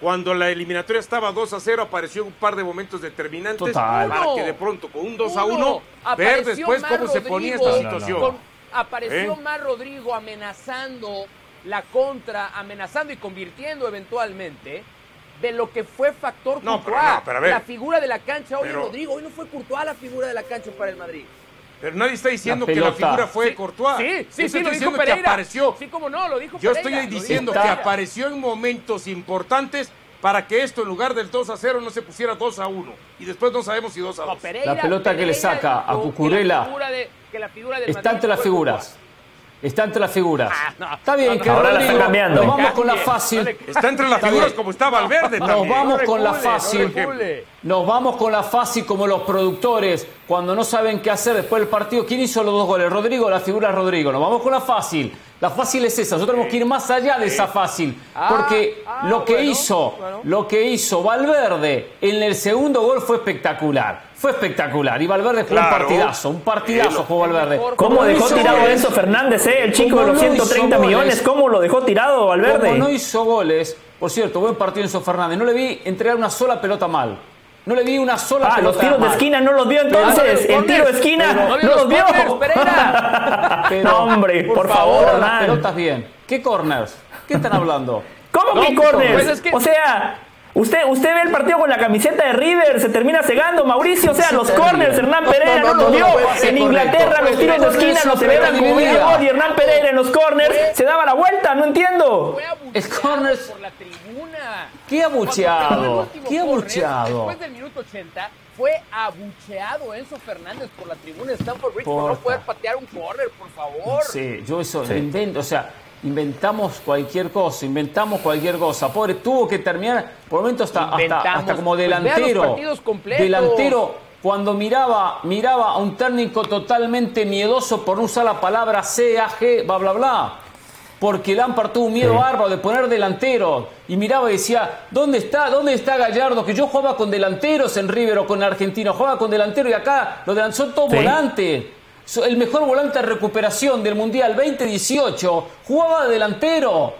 Cuando la eliminatoria estaba 2 a 0, apareció un par de momentos determinantes Total. para que de pronto con un 2 a Uno. 1 ver después cómo se ponía Rodrigo. esta No, no, no. situación. Con- apareció ¿Eh? más Rodrigo amenazando la contra, amenazando y convirtiendo eventualmente de lo que fue factor No, pero Courtois. no, pero a ver. La figura de la cancha hoy Pero- Rodrigo. Hoy no fue Courtois la figura de la cancha para el Madrid. Pero nadie está diciendo La que la figura fue Sí, Courtois. Sí, sí, estoy sí, lo dijo diciendo que Pereira. apareció. Sí, como no, lo dijo Yo Pereira, estoy diciendo que Pereira. apareció en momentos importantes para que esto en lugar del 2 a 0 no se pusiera 2 a 1. Y después no sabemos si 2 a 2. No, Pereira- La pelota que le Pereira saca a Cucurella de- Está entre las figuras. Está entre las figuras. Ah, no. Está bien, No, que ahora la Rodrigo, está cambiando. Nos vamos con la fácil. Está entre las Está figuras bien. como está Valverde Nos también. vamos con la fácil. Nos vamos con la fácil como los productores cuando no saben qué hacer después del partido. ¿Quién hizo los dos goles? Rodrigo, la figura es Rodrigo. Nos vamos con la fácil. La fácil es esa. Nosotros tenemos que ir más allá de esa fácil. Ah, Porque ah, lo que bueno, hizo, bueno. lo que hizo Valverde en el segundo gol fue espectacular. Fue espectacular. Y Valverde jugó un Claro. partidazo. Un partidazo jugó Valverde. ¿Cómo dejó tirado goles, Enzo Fernández, eh? El chico de los no hizo 130 goles. millones, ¿cómo lo dejó tirado Valverde? Como no hizo goles, por cierto, buen partido Enzo Fernández. No le vi entregar una sola pelota mal. No le vi una sola Ah, pelota los tiros de esquina no los vio entonces. Pero- El tiro de esquina pero- no ¿No vio los los vio. corners, No, hombre, por favor, las Hernán. pelotas bien. ¿Qué corners? ¿Qué están hablando? ¿Cómo No, que pues, corners? pues es que- O sea, usted, usted ve el partido con la camiseta de River, se termina cegando, Mauricio. O sea, los corners, Hernán No, Pereira no, no, no, los no, no ser en Inglaterra los tiros de esquina eso los celebran como y Hernán Pereira en los corners se daba la vuelta, no entiendo. Fue abucheado Es corners. por la tribuna. ¿Qué abucheado? ¿Qué abucheado? Después del minuto 80, fue abucheado Enzo Fernández por la tribuna de Stanford Bridge por no poder patear un córner, por favor. Sí, yo eso invento, o sea, inventamos cualquier cosa, inventamos cualquier cosa. Pobre, tuvo que terminar, por momentos hasta, hasta, hasta como Pues delantero. delantero, cuando miraba, miraba a un técnico totalmente miedoso por no usar la palabra C, A, G, bla, bla, bla. Porque Lampard tuvo un miedo bárbaro de poner delantero. Y miraba y decía, ¿dónde está? ¿Dónde está Gallardo? Que yo jugaba con delanteros en River o con Argentino. Jugaba con delantero y acá los delanteros son todos Sí. volantes. El mejor volante de recuperación del Mundial 2018 jugaba de delantero.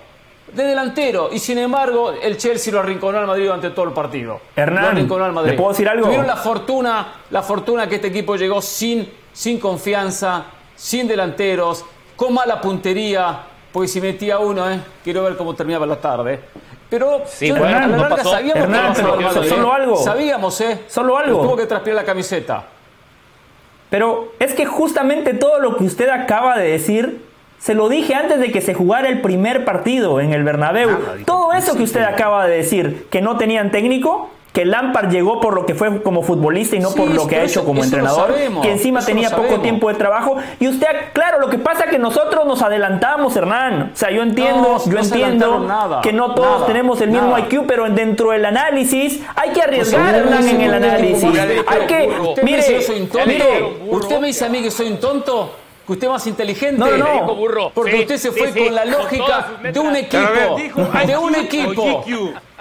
De delantero. Y sin embargo, el Chelsea lo arrinconó al Madrid durante todo el partido. Hernán, Lo arrinconó al Madrid. ¿le puedo decir algo? Tuvieron la fortuna, la fortuna que este equipo llegó sin, sin confianza, sin delanteros, con mala puntería. Porque si metía uno, ¿eh? quiero ver cómo terminaba la tarde. Pero Sí, yo- a la no larga pasó. sabíamos Hernán, que pero solo ¿eh? algo. Sabíamos, ¿eh? Solo algo. Tuvo que transpirar la camiseta. Pero es que justamente todo lo que usted acaba de decir, se lo dije antes de que se jugara el primer partido en el Bernabéu. todo eso que usted acaba de decir, que no tenían técnico, que Lampard llegó por lo que fue como futbolista y no Sí, por lo que ha hecho como entrenador, sabemos, que encima tenía poco tiempo de trabajo. Y usted, claro, lo que pasa es que nosotros nos adelantamos, Hernán. O sea, yo entiendo, No, yo no entiendo nada, que no todos nada, tenemos el mismo nada. IQ, pero dentro del análisis hay que arriesgar, Pues, Hernán, en el análisis. Hay que, mire, usted me dice a mí que soy un tonto. Que usted es más inteligente. No, no, no. Burro. Porque Sí, usted se fue sí, con la lógica de un equipo. Ver, dijo de un equipo.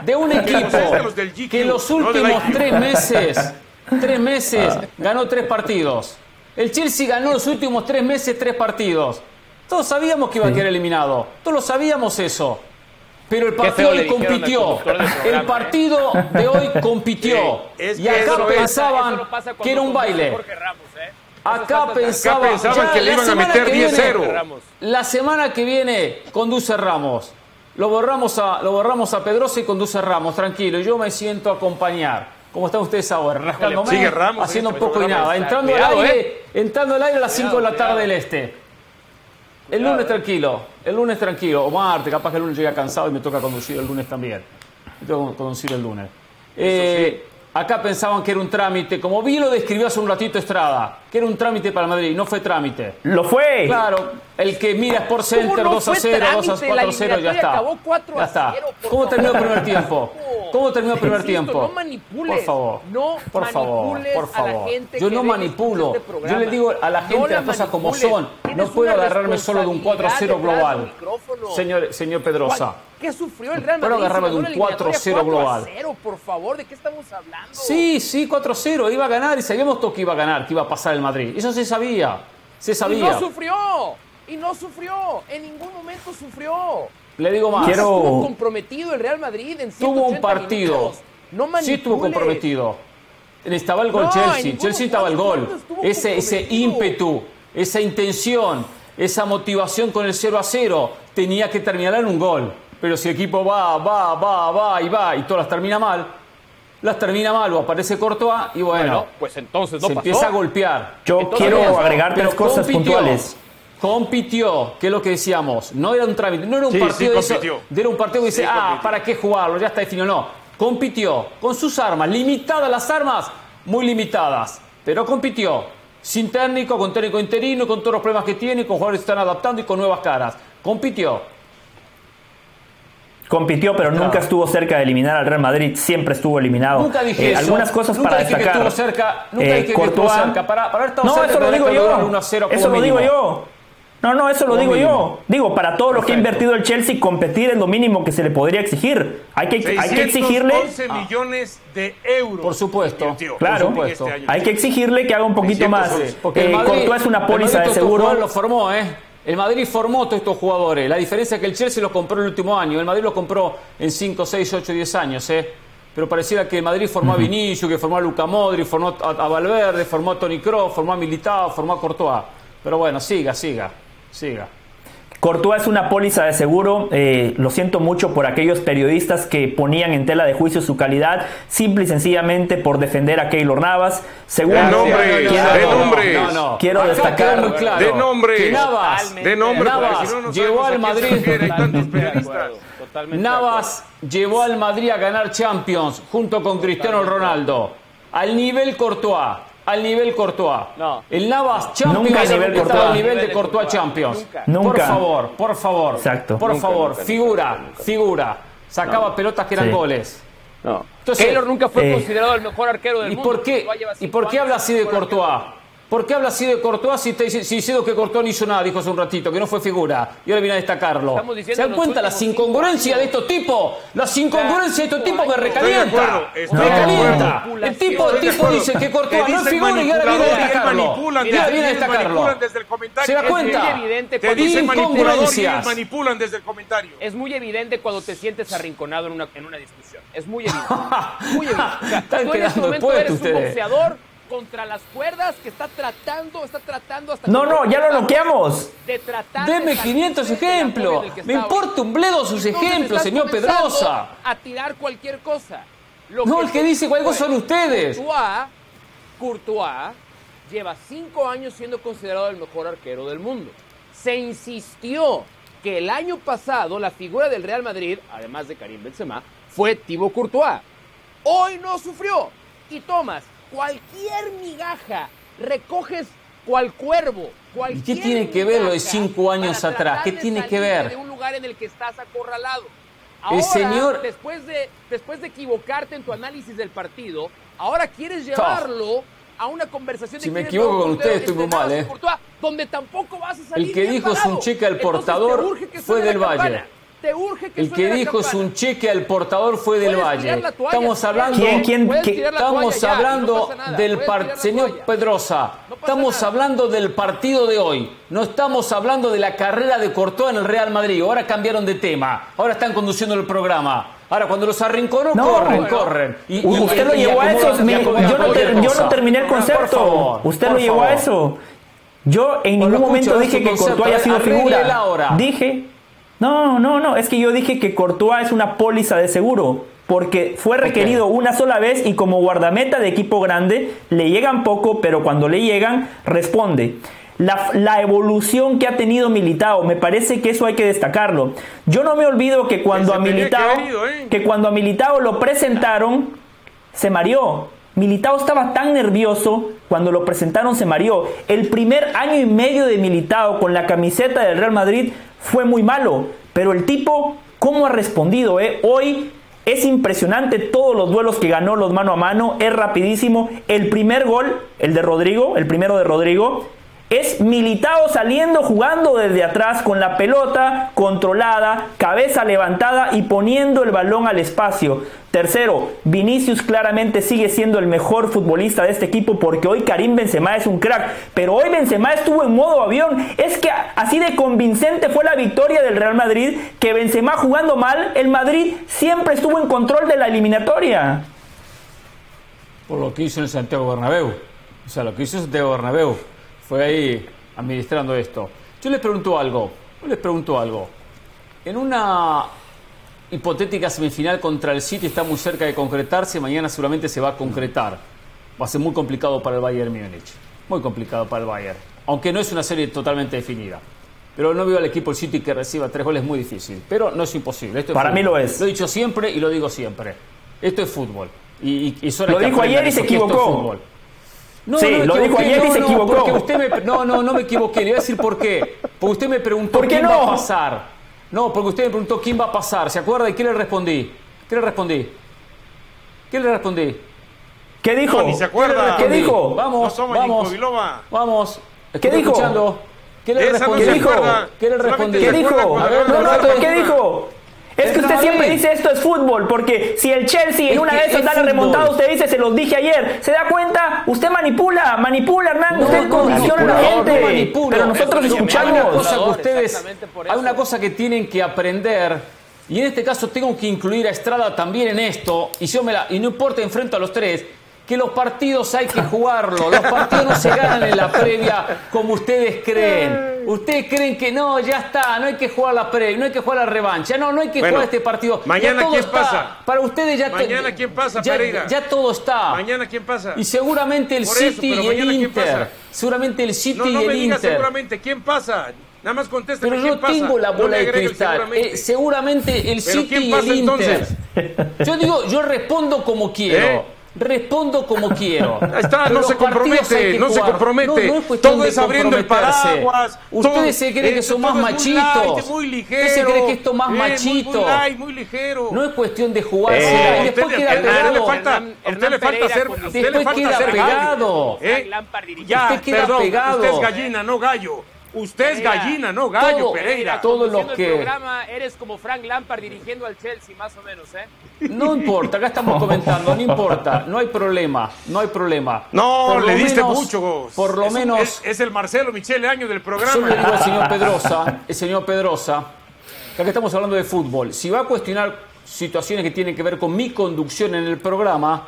De un equipo. los Que los no del últimos tres meses. Tres meses ganó tres partidos. El Chelsea ganó los últimos tres meses tres partidos. Todos sabíamos que iba a quedar eliminado. Todos lo sabíamos eso. Pero el partido hoy compitió. El partido de hoy compitió. Sí, y acá es- pensaban pasa que era un baile. Ramos, ¿eh? Acá pensaban, Acá pensaban ya que le la iban a semana meter que viene- 10-0. Ramos. La semana que viene conduce Ramos. Lo borramos a, lo borramos a Pedrosa y conduce Ramos, tranquilo. Yo me siento a acompañar. ¿Cómo están ustedes ahora? Rascándome, Sigue Ramos, haciendo sí, un poco y nada. Entrando al aire, entrando al aire a las 5 de la Cuidado, tarde del este. El lunes tranquilo, el lunes tranquilo. O martes, capaz que el lunes llega cansado y me toca conducir el lunes también. Me toca conducir el lunes. Eh, Acá pensaban que era un trámite, como vi lo describió hace un ratito Estrada, que era un trámite para Madrid, no fue trámite. Lo fue. Claro, el que mira Sport Center no 2 a fue 0, 2 a trámite? La 4 a 0, ya está. acabó 4 a ya está. 0, por ¿Cómo terminó el primer tiempo? ¿Cómo terminó el primer Insisto, tiempo? no manipules, Por favor. no por favor, por a la favor. gente Yo no manipulo. este. Yo le digo a la No gente la las cosas como son. No puedo agarrarme solo de un 4 a 0 responsabilidad global. Señor, señor Pedrosa. ¿Qué sufrió el Real Puedo Madrid? agarrarme si de un ganó la eliminatoria 4-0 global. 4-0, por favor, ¿de qué estamos hablando? Sí, sí, 4-0, iba a ganar y sabíamos todo que iba a ganar, que iba a pasar el Madrid. Eso se sabía, se Y sabía. no sufrió, y no sufrió, en ningún momento sufrió. Le digo más. Quiero- Estuvo comprometido el Real Madrid en 180 Tuvo un partido. minutos. No sí estuvo comprometido. Estaba el gol No, Chelsea. Chelsea estaba el gol. Ese, ese ímpetu, esa intención, esa motivación con el 0 a 0 tenía que terminar en un gol. Pero si el equipo va, va, va, va y va y todas las termina mal, las termina mal o aparece Courtois y bueno, Bueno, pues entonces no se pasó. empieza a golpear. Yo Entonces, quiero agregar tres cosas compitió, puntuales. Compitió, que es lo que decíamos, no era un trámite, no era un Sí, partido sí, de eso- era un partido que dice, Sí, ah, compitió. ¿para qué jugarlo? Ya está definido. No, compitió con sus armas, limitadas las armas, muy limitadas, pero compitió. Sin técnico, con técnico interino, con todos los problemas que tiene, con jugadores que están adaptando y con nuevas caras. Compitió. Compitió, pero Claro. nunca estuvo cerca de eliminar al Real Madrid. Siempre estuvo eliminado. Nunca dije Eh, eso. Algunas cosas Nunca para dije que destacar. estuvo cerca. Nunca Eh, dije que estuvo Courtois- cerca. Para, para haber estado No, cerca eso lo digo que yo. lograr 1 a 0 como Eso lo digo yo. No, no, eso lo digo mínimo. yo. Digo, para todo lo que ha Perfecto. invertido el Chelsea, competir es lo mínimo que se le podría exigir. Hay que, hay que exigirle. 11 millones de euros. Por supuesto. Claro. supuesto. este año. Hay que exigirle que haga un poquito 600 más. Porque el Eh, Madrid, Courtois es una póliza de seguro. lo formó, ¿eh? El Madrid formó todos estos jugadores. La diferencia es que el Chelsea los compró el último año. El Madrid los compró en 5, 6, 8, 10 años, ¿eh? Pero pareciera que el Madrid formó a Vinicius, que formó a Luca Modri, formó a, a Valverde, formó a Toni Kroos, formó a Militao, formó a Courtois. Pero bueno, siga, siga, siga. Courtois es una póliza de seguro. eh, lo siento mucho por aquellos periodistas que ponían en tela de juicio su calidad, simple y sencillamente por defender a Keylor Navas. Segundo, De nombres, quiero, de nombres. No, no. Quiero destacar- quedó muy claro De nombres. Navas. De nombre, porque Navas si llegó al Madrid. Navas llevó al Madrid a ganar Champions junto con Cristiano Ronaldo. Al nivel Courtois. Al nivel Courtois. No. El Navas Champions Nunca a nivel Courtois. al nivel de Courtois. Champions. Nunca. Por favor, por favor. Exacto. Por Nunca, favor, nunca, figura, nunca, nunca. figura. Sacaba pelotas que eran Sí. goles. No. Entonces, Keylor nunca fue eh, considerado el mejor arquero del ¿Y mundo. por qué, ¿y por qué habla así de Courtois? ¿Por qué habla así de Courtois si, te, si diciendo que Courtois no hizo nada, dijo hace un ratito, que no fue figura? Y ahora viene a destacarlo. Estamos diciendo ¿Se dan cuenta las incongruencias de estos tipos? Las incongruencias de estos tipos me recalienta. me recalienta. El tipo, el tipo dice que Courtois no es figura y ahora viene a y destacarlo. manipulan, Y ahora te- viene a ellos destacarlo. manipulan desde el comentario. ¿Se da Es cuenta? muy evidente Te dicen y Incongruencias. manipulan desde el comentario. Es muy evidente cuando te sientes arrinconado en una, en una discusión. Es muy evidente. Muy evidente. O sea, Están tú en este momento eres ustedes. un boxeador contra las cuerdas que está tratando, está tratando hasta No, no, ya lo noqueamos. De tratar de Deme salirse 500 del ejemplos. Me importa un bledo sus Entonces ejemplos, señor Pedrosa. A tirar cualquier cosa. Lo No, el que dice fue. son ustedes. Courtois, Courtois lleva cinco años siendo considerado el mejor arquero del mundo. Se insistió que el año pasado la figura del Real Madrid, además de Karim Benzema, fue Thibaut Courtois. Hoy no sufrió y tomas cualquier migaja, recoges cual cuervo, cualquier tiene que ver lo de cinco años atrás? ¿Qué de tiene que ver? De un lugar en el que estás acorralado. El Ahora, señor- después de, después de equivocarte en tu análisis del partido, ahora quieres llevarlo a una conversación de Si me quién es equivoco con ustedes, estoy muy mal, y ¿eh? Courtois, donde tampoco vas a salir El que dijo es un al Entonces, portador fue del Valle. Campana. Te urge que El que dijo es un cheque al portador fue del Valle. Estamos hablando, ¿Quién, quién, estamos ya, no hablando del par- señor. Pedrosa. No estamos nada. hablando del partido de hoy. No estamos hablando de la carrera de Courtois en el Real Madrid. Ahora cambiaron de tema. Ahora están conduciendo el programa. Ahora cuando los arrinconó No, corren, bueno. corren. Y- y- Usted lo y llevó a eso. mi- yo, no cualquier ter- yo cosa. no terminé el Por concepto. favor, Usted por lo llevó a eso. Yo en ningún momento escucho, dije que. Courtois haya sido figura. ahora. Dije. No, no, no. Es que yo dije que Courtois es una póliza de seguro. Porque fue requerido una sola vez y como guardameta de equipo grande le llegan poco, pero cuando le llegan responde. La, la evolución que ha tenido Militao, me parece que eso hay que destacarlo. Yo no me olvido que cuando a que Militao, ido, ¿eh? que cuando a Militao lo presentaron, se mareó. Militao estaba tan nervioso cuando lo presentaron, se mareó. El primer año y medio de Militao con la camiseta del Real Madrid fue muy malo, pero el tipo, ¿cómo ha respondido? Eh? Hoy es impresionante todos los duelos que ganó los mano a mano, es rapidísimo. El primer gol, el de Rodrigo, el primero de Rodrigo, es Militao saliendo jugando desde atrás con la pelota controlada, cabeza levantada y poniendo el balón al espacio. Tercero, Vinicius claramente sigue siendo el mejor futbolista de este equipo porque hoy Karim Benzema es un crack, pero hoy Benzema estuvo en modo avión. Es que así de convincente fue la victoria del Real Madrid que Benzema jugando mal, el Madrid siempre estuvo en control de la eliminatoria. por lo que hizo en el Santiago Bernabéu. O sea, lo que hizo Santiago Bernabéu fue ahí administrando esto. Yo les pregunto algo, yo les pregunto algo. En una hipotética semifinal contra el City está muy cerca de concretarse, mañana seguramente se va a concretar. Va a ser muy complicado para el Bayern Múnich. Muy complicado para el Bayern. Aunque no es una serie totalmente definida. Pero no veo al equipo City que reciba tres goles muy difícil. Pero no es imposible. Esto es Para mí lo es. Lo he dicho siempre y lo digo siempre. Esto es fútbol. Y, y, y Lo dijo ayer y se equivocó. No, Sí, no me lo dijo equivoqué, ayer y no, se no, equivocó. usted me, no, no, no me equivoqué. Le voy a decir por qué. Porque usted me preguntó ¿Por qué quién no? va a pasar. No, porque usted me preguntó quién va a pasar. ¿Se acuerda? ¿Y qué le respondí? ¿Qué le respondí? ¿Qué le respondí? ¿Qué dijo? No, ni se acuerda. ¿Qué dijo? Vamos, somos vamos. Vamos. ¿Qué dijo? escuchando. ¿Qué le respondí? ¿Qué dijo? ¿Qué le respondí? ¿Qué dijo? cuando A ver, ganó no, el no, Barça. no, ¿Qué dijo? Es que usted siempre dice esto es fútbol, porque si el Chelsea en Es una de esas es da la remontada, usted dice, se los dije ayer. ¿Se da cuenta? Usted manipula, manipula, Hernán. No, usted no, condiciona a la gente. no manipulo. pero nosotros Hay una escuchamos. cosa que ustedes, hay una cosa que tienen que aprender y en este caso tengo que incluir a Estrada también en esto y yo me la y no importa enfrento a los tres que los partidos hay que jugarlo, los partidos no se ganan en la previa como ustedes creen. Ustedes creen que no, ya está, no hay que jugar la previa, no hay que jugar la revancha, no, no hay que Bueno, jugar este partido. Ya mañana todo ¿quién está. pasa? Para ustedes ya Mañana ¿quién pasa, ya, Pereira? ya todo está. Mañana quién pasa. Y seguramente el Por City y el mañana ¿quién Inter. Seguramente el City No, no y el me diga Inter. seguramente quién pasa. Nada más contesta Pero yo pasa. tengo la bola de el cristal. seguramente. Eh, seguramente el ¿Pero City y el Inter. entonces? Yo digo, yo respondo como quiero. ¿Eh? Respondo como quiero. Ahí está, no se compromete, no se compromete. No, no es cuestión Todo es abriendo el paraguas. Ustedes se creen que son más muy machitos. light, muy ligero. Usted se cree que esto más Eh, muy- machito. Muy, light, muy ligero. No es cuestión de jugársela. Eh, y después usted, queda a usted le pegado. falta, a Hernán- usted le falta ser, a le Después falta queda ser pegado. ¿eh? Usted queda perdón, pegado. usted es gallina, no gallo. Usted es gallina, no gallo, Todo- Pereira. todo lo que- el programa eres como Frank Lampard dirigiendo al Chelsea, más o menos, ¿eh? No importa, acá estamos comentando, no importa, no hay problema, no hay problema. No, Por lo le diste menos- mucho. Por lo Es menos, Es, es el Marcelo Michele Año del yo programa. le digo al señor Pedrosa, el señor Pedrosa, ya que estamos hablando de fútbol, si va a cuestionar situaciones que tienen que ver con mi conducción en el programa,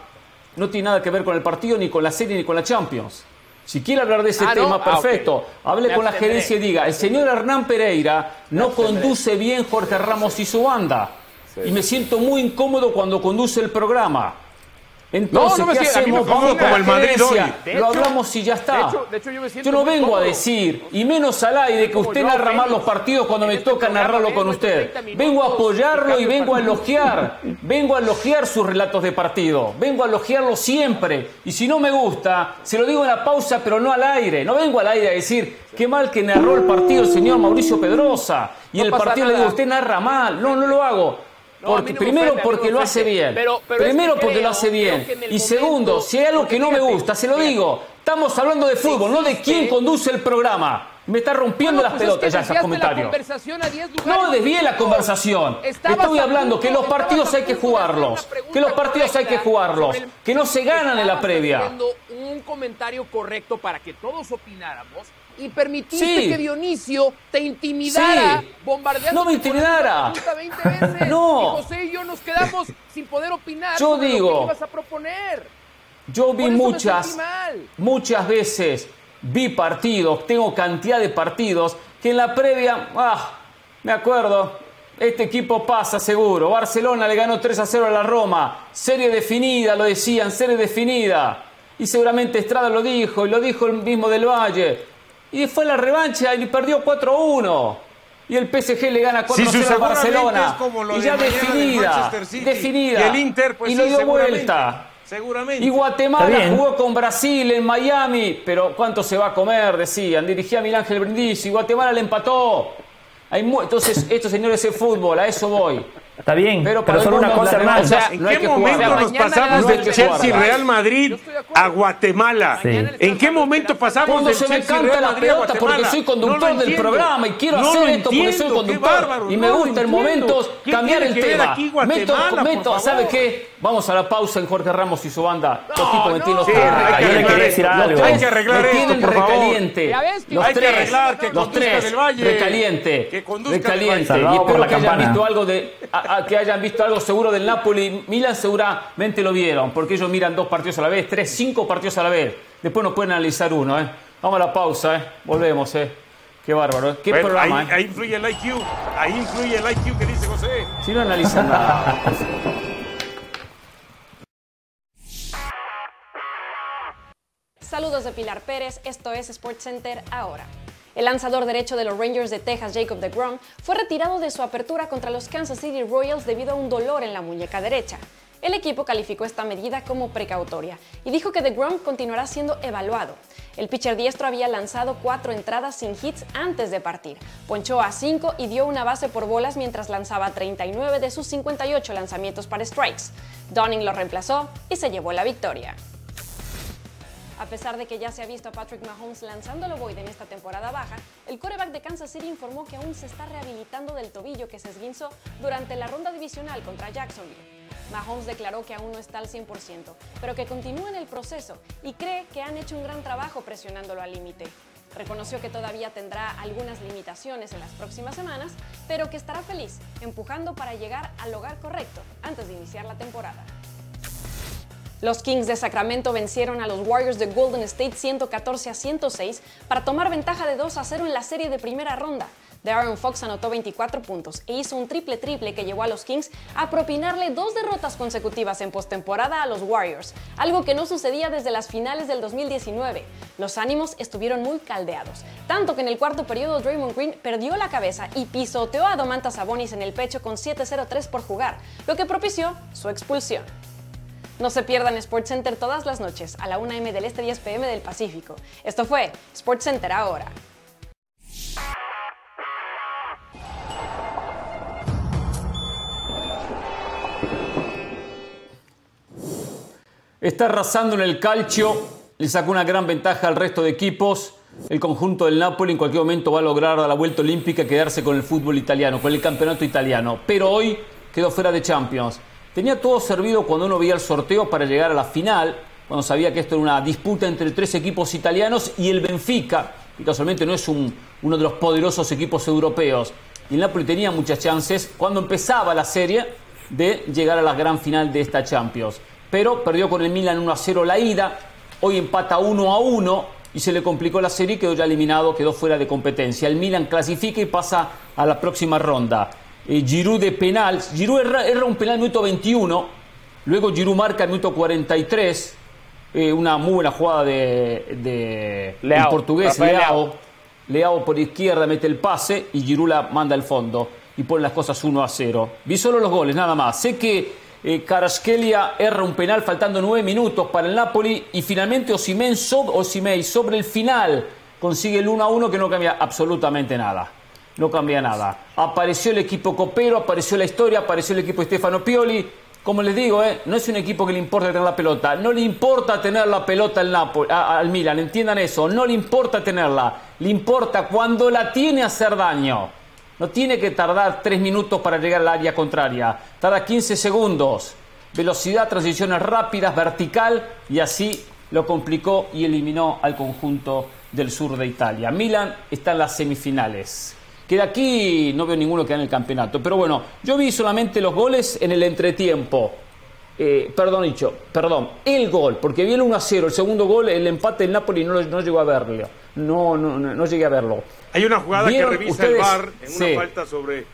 no tiene nada que ver con el partido, ni con la serie, ni con la Champions. Si quiere hablar de ese Ah, ¿no? tema, Ah, perfecto. Hable Me con la gerencia y diga, el señor Hernán Pereira no conduce bien Jorge Ramos y su banda. Y me siento muy incómodo cuando conduce el programa. Entonces, No, no me ¿qué me hacemos? Vamos como el Madrid hoy. Lo hablamos y ya está. de hecho- de hecho, yo me siento Yo no vengo a decir, y menos al aire, que usted narra mal los partidos cuando me este toca narrarlo con usted. 30 minutos Vengo a apoyarlo y vengo a elogiar. Vengo a elogiar sus relatos de partido. Vengo a elogiarlo siempre. Y si no me gusta, se lo digo en la pausa, pero no al aire. No vengo al aire a decir, qué mal que narró el partido el señor Mauricio Pedrosa. Y No el partido le digo, nada. usted narra mal. No, no lo hago. Porque, no primero ofende, porque lo hace bien. Pero- primero que porque lo hace bien. Y segundo, si hay algo que no me gusta, se lo digo. Estamos hablando de fútbol, no de quién conduce el programa. Me está rompiendo Bueno, las pues es pelotas que ya esos comentarios. conversación a 10 lugares No desvíe la conversación. Estoy hablando que los partidos hay que jugarlos. Que los partidos hay que jugarlos. Que no se ganan en la previa. un comentario correcto para que todos opináramos y permitiste Sí. que Dionisio te intimidara Sí. bombardeando No me intimidara. 20 veces. No. Y José y yo nos quedamos sin poder opinar Yo sobre lo digo- que ibas a proponer. Yo vi muchas, muchas veces, vi partidos, tengo cantidad de partidos, que en la previa, ah, me acuerdo, este equipo pasa seguro. Barcelona le ganó 3 a 0 a la Roma. Serie definida, lo decían, serie definida. Y seguramente Estrada lo dijo, y lo dijo el mismo del Valle. Y fue la revancha y perdió 4 a 1. Y el PSG le gana 4 Sí, a 0 a seguramente Barcelona. y ya definida. Definida. Y el Inter, pues y sí, lo dio vuelta. Seguramente. Y Guatemala jugó con Brasil en Miami, pero ¿cuánto se va a comer? Decían. Dirigía a Miguel Ángel Brindisi y Guatemala le empató. Hay mu- Entonces, estos señores es fútbol, a eso voy. Está bien, Pero pero, para solo una cosa, la Hernán. revancha- ¿En qué momento nos pasamos del Chelsea. Real Madrid a Guatemala? ¿En qué momento pasamos Cuando del se me Chelsea Real la Madrid a pelota porque Guatemala? soy conductor del programa y quiero No hacer esto porque soy conductor y me gusta en momentos ¿Qué cambiar el tema. aquí Guatemala, meto, meto? ¿sabe qué? Vamos a la pausa en Jorge Ramos y su banda. Totito me tiene los no. tres Sí, hay que arreglar esto. tres Hay que arreglar me esto, tienen por recaliente. Los hay que tres, arreglar, que los tres, del Valle. recaliente, Que conduzca del recaliente. Valle. Y espero la que hayan visto algo de, que hayan visto algo seguro del Napoli. Milan seguramente lo vieron, porque ellos miran dos partidos a la vez, tres, cinco partidos a la vez. Después nos pueden analizar uno, ¿eh? Vamos a la pausa, ¿eh? Volvemos, ¿eh? Qué bárbaro. Qué Bueno, programa. ahí, ¿eh? ahí influye el IQ. Ahí influye el IQ que dice José. Si no analizan nada. Saludos de Pilar Pérez, esto es SportsCenter ahora. El lanzador derecho de los Rangers de Texas, Jacob DeGrom, fue retirado de su apertura contra los Kansas City Royals debido a un dolor en la muñeca derecha. El equipo calificó esta medida como precautoria y dijo que DeGrom continuará siendo evaluado. El pitcher diestro había lanzado cuatro entradas sin hits antes de partir. Ponchó a cinco y dio una base por bolas mientras lanzaba 39 de sus 58 lanzamientos para strikes. Donning lo reemplazó y se llevó la victoria. A pesar de que ya se ha visto a Patrick Mahomes lanzando el ovoide en esta temporada baja, el quarterback de Kansas City informó que aún se está rehabilitando del tobillo que se esguinzó durante la ronda divisional contra Jacksonville. Mahomes declaró que aún no está al 100%, pero que continúa en el proceso y cree que han hecho un gran trabajo presionándolo al límite. Reconoció que todavía tendrá algunas limitaciones en las próximas semanas, pero que estará feliz empujando para llegar al hogar correcto antes de iniciar la temporada. Los Kings de Sacramento vencieron a los Warriors de Golden State 114 a 106 para tomar ventaja de 2 a 0 en la serie de primera ronda. Darren Fox anotó 24 puntos e hizo un triple-triple que llevó a los Kings a propinarle dos derrotas consecutivas en postemporada a los Warriors, algo que no sucedía desde las finales del 2019. Los ánimos estuvieron muy caldeados, tanto que en el cuarto periodo Draymond Green perdió la cabeza y pisoteó a Domantas Sabonis en el pecho con 7-0-3 por jugar, lo que propició su expulsión. No se pierdan SportsCenter todas las noches a la 1 m del Este 10 pm del Pacífico. Esto fue SportsCenter ahora. Está arrasando en el calcio, le sacó una gran ventaja al resto de equipos. El conjunto del Napoli en cualquier momento va a lograr a la vuelta olímpica quedarse con el fútbol italiano, con el campeonato italiano. Pero hoy quedó fuera de Champions. Tenía todo servido cuando uno veía el sorteo para llegar a la final, cuando sabía que esto era una disputa entre tres equipos italianos y el Benfica, que casualmente no es un- uno de los poderosos equipos europeos. Y el Napoli tenía muchas chances cuando empezaba la serie de llegar a la gran final de esta Champions. Pero perdió con el Milan 1 a 0 la ida, hoy empata 1 a 1 y se le complicó la serie y quedó ya eliminado, quedó fuera de competencia. El Milan clasifica y pasa a la próxima ronda. Eh, Giroud de penal, Giroud erra, erra un penal en el minuto 21, luego Giroud marca en el minuto 43, eh, una muy buena jugada de, de Leao, el portugués Leao. Leao por izquierda mete el pase y Giroud la manda al fondo y pone las cosas 1 a 0. Vi solo los goles, nada más. Sé que eh, erra un penal faltando 9 minutos para el Napoli y finalmente Osimhen sobre el final consigue el 1 a 1 que no cambia absolutamente nada. No cambia nada. Apareció el equipo copero, apareció la historia, apareció el equipo Stefano Pioli. Como les digo, eh, no es un equipo que le importa tener la pelota. No le importa tener la pelota al, Napoli, al Milan, entiendan eso. No le importa tenerla. Le importa cuando la tiene hacer daño. No tiene que tardar 3 minutos para llegar al área contraria. Tarda 15 segundos. Velocidad, transiciones rápidas, vertical y así lo complicó y eliminó al conjunto del sur de Italia. Milan está en las semifinales. Que de aquí no veo ninguno que gane el campeonato. Pero bueno, yo vi solamente los goles en el entretiempo. Eh, perdón, dicho, perdón, el gol, porque vi el 1 a 0, el segundo gol, el empate del Napoli no, no llegó a verlo. No, no, no, no llegué a verlo. Hay una jugada que ¿Vieron revisa ustedes? el VAR en una Sí. falta sobre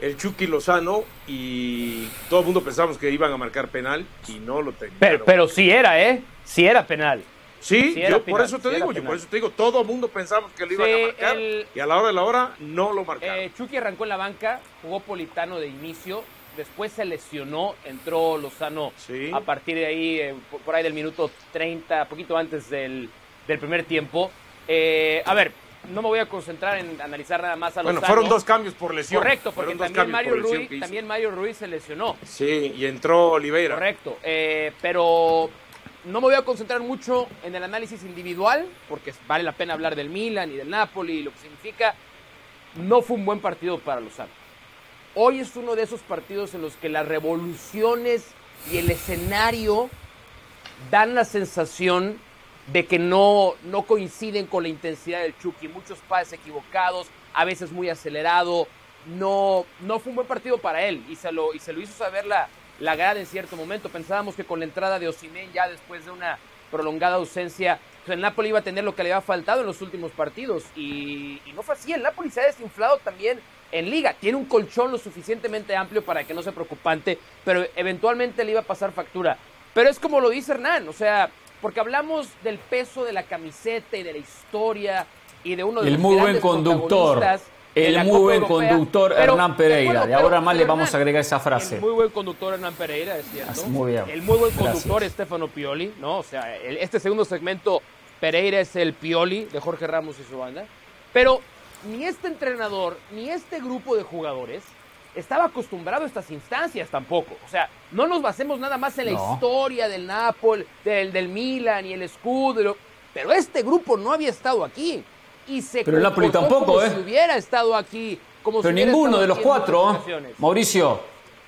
el Chucky Lozano y todo el mundo pensamos que iban a marcar penal y no lo tenían. Pero, pero sí era, ¿eh? Sí era penal. Sí, yo por eso te sí digo, yo por eso te digo, todo el mundo pensamos que lo iban Sí, a marcar el- y a la hora de la hora no lo marcaron. Eh, Chucky arrancó en la banca, jugó Politano de inicio, después se lesionó, entró Lozano a partir de ahí, eh, por, ahí del minuto 30, poquito antes del, del primer tiempo. Eh, a ver, no me voy a concentrar en analizar nada más a Lozano. bueno, fueron dos cambios por lesión. Correcto, porque también Mario, por Ruiz, también Mario Ruiz se lesionó. Sí, y entró Oliveira. Correcto, eh, pero no me voy a concentrar mucho en el análisis individual, porque vale la pena hablar del Milan y del Napoli y lo que significa. No fue un buen partido para Lozano. Hoy es uno de esos partidos en los que las revoluciones y el escenario dan la sensación de que no, no coinciden con la intensidad del Chucky. Muchos pases equivocados, a veces muy acelerado. No, no fue un buen partido para él y se lo, y se lo hizo saber la, la grada en cierto momento. Pensábamos que con la entrada de Osimhen ya después de una prolongada ausencia el Napoli iba a tener lo que le había faltado en los últimos partidos. Y, y no fue así. El Napoli se ha desinflado también en liga. Tiene un colchón lo suficientemente amplio para que no sea preocupante, pero eventualmente le iba a pasar factura. Pero es como lo dice Hernán, o sea, porque hablamos del peso de la camiseta y de la historia y de uno de el los muy buen grandes conductor. protagonistas de El muy buen Europea. conductor Hernán Pereira. acuerdo, de ahora más le vamos a agregar esa frase. El muy buen conductor Hernán Pereira, es cierto. Muy bien. El muy buen conductor Stefano Pioli, ¿no? O sea, el- este segundo segmento, Pereira es el Pioli de Jorge Ramos y su banda. Pero ni este entrenador, ni este grupo de jugadores estaba acostumbrado a estas instancias tampoco. O sea, no nos basemos nada más en la No. historia del Napoli, del, del Milan y el escudo. y Pero este grupo no había estado aquí. Y se Pero el Napoli tampoco, como ¿eh? si hubiera estado aquí. Como Pero si ninguno de los cuatro. Mauricio,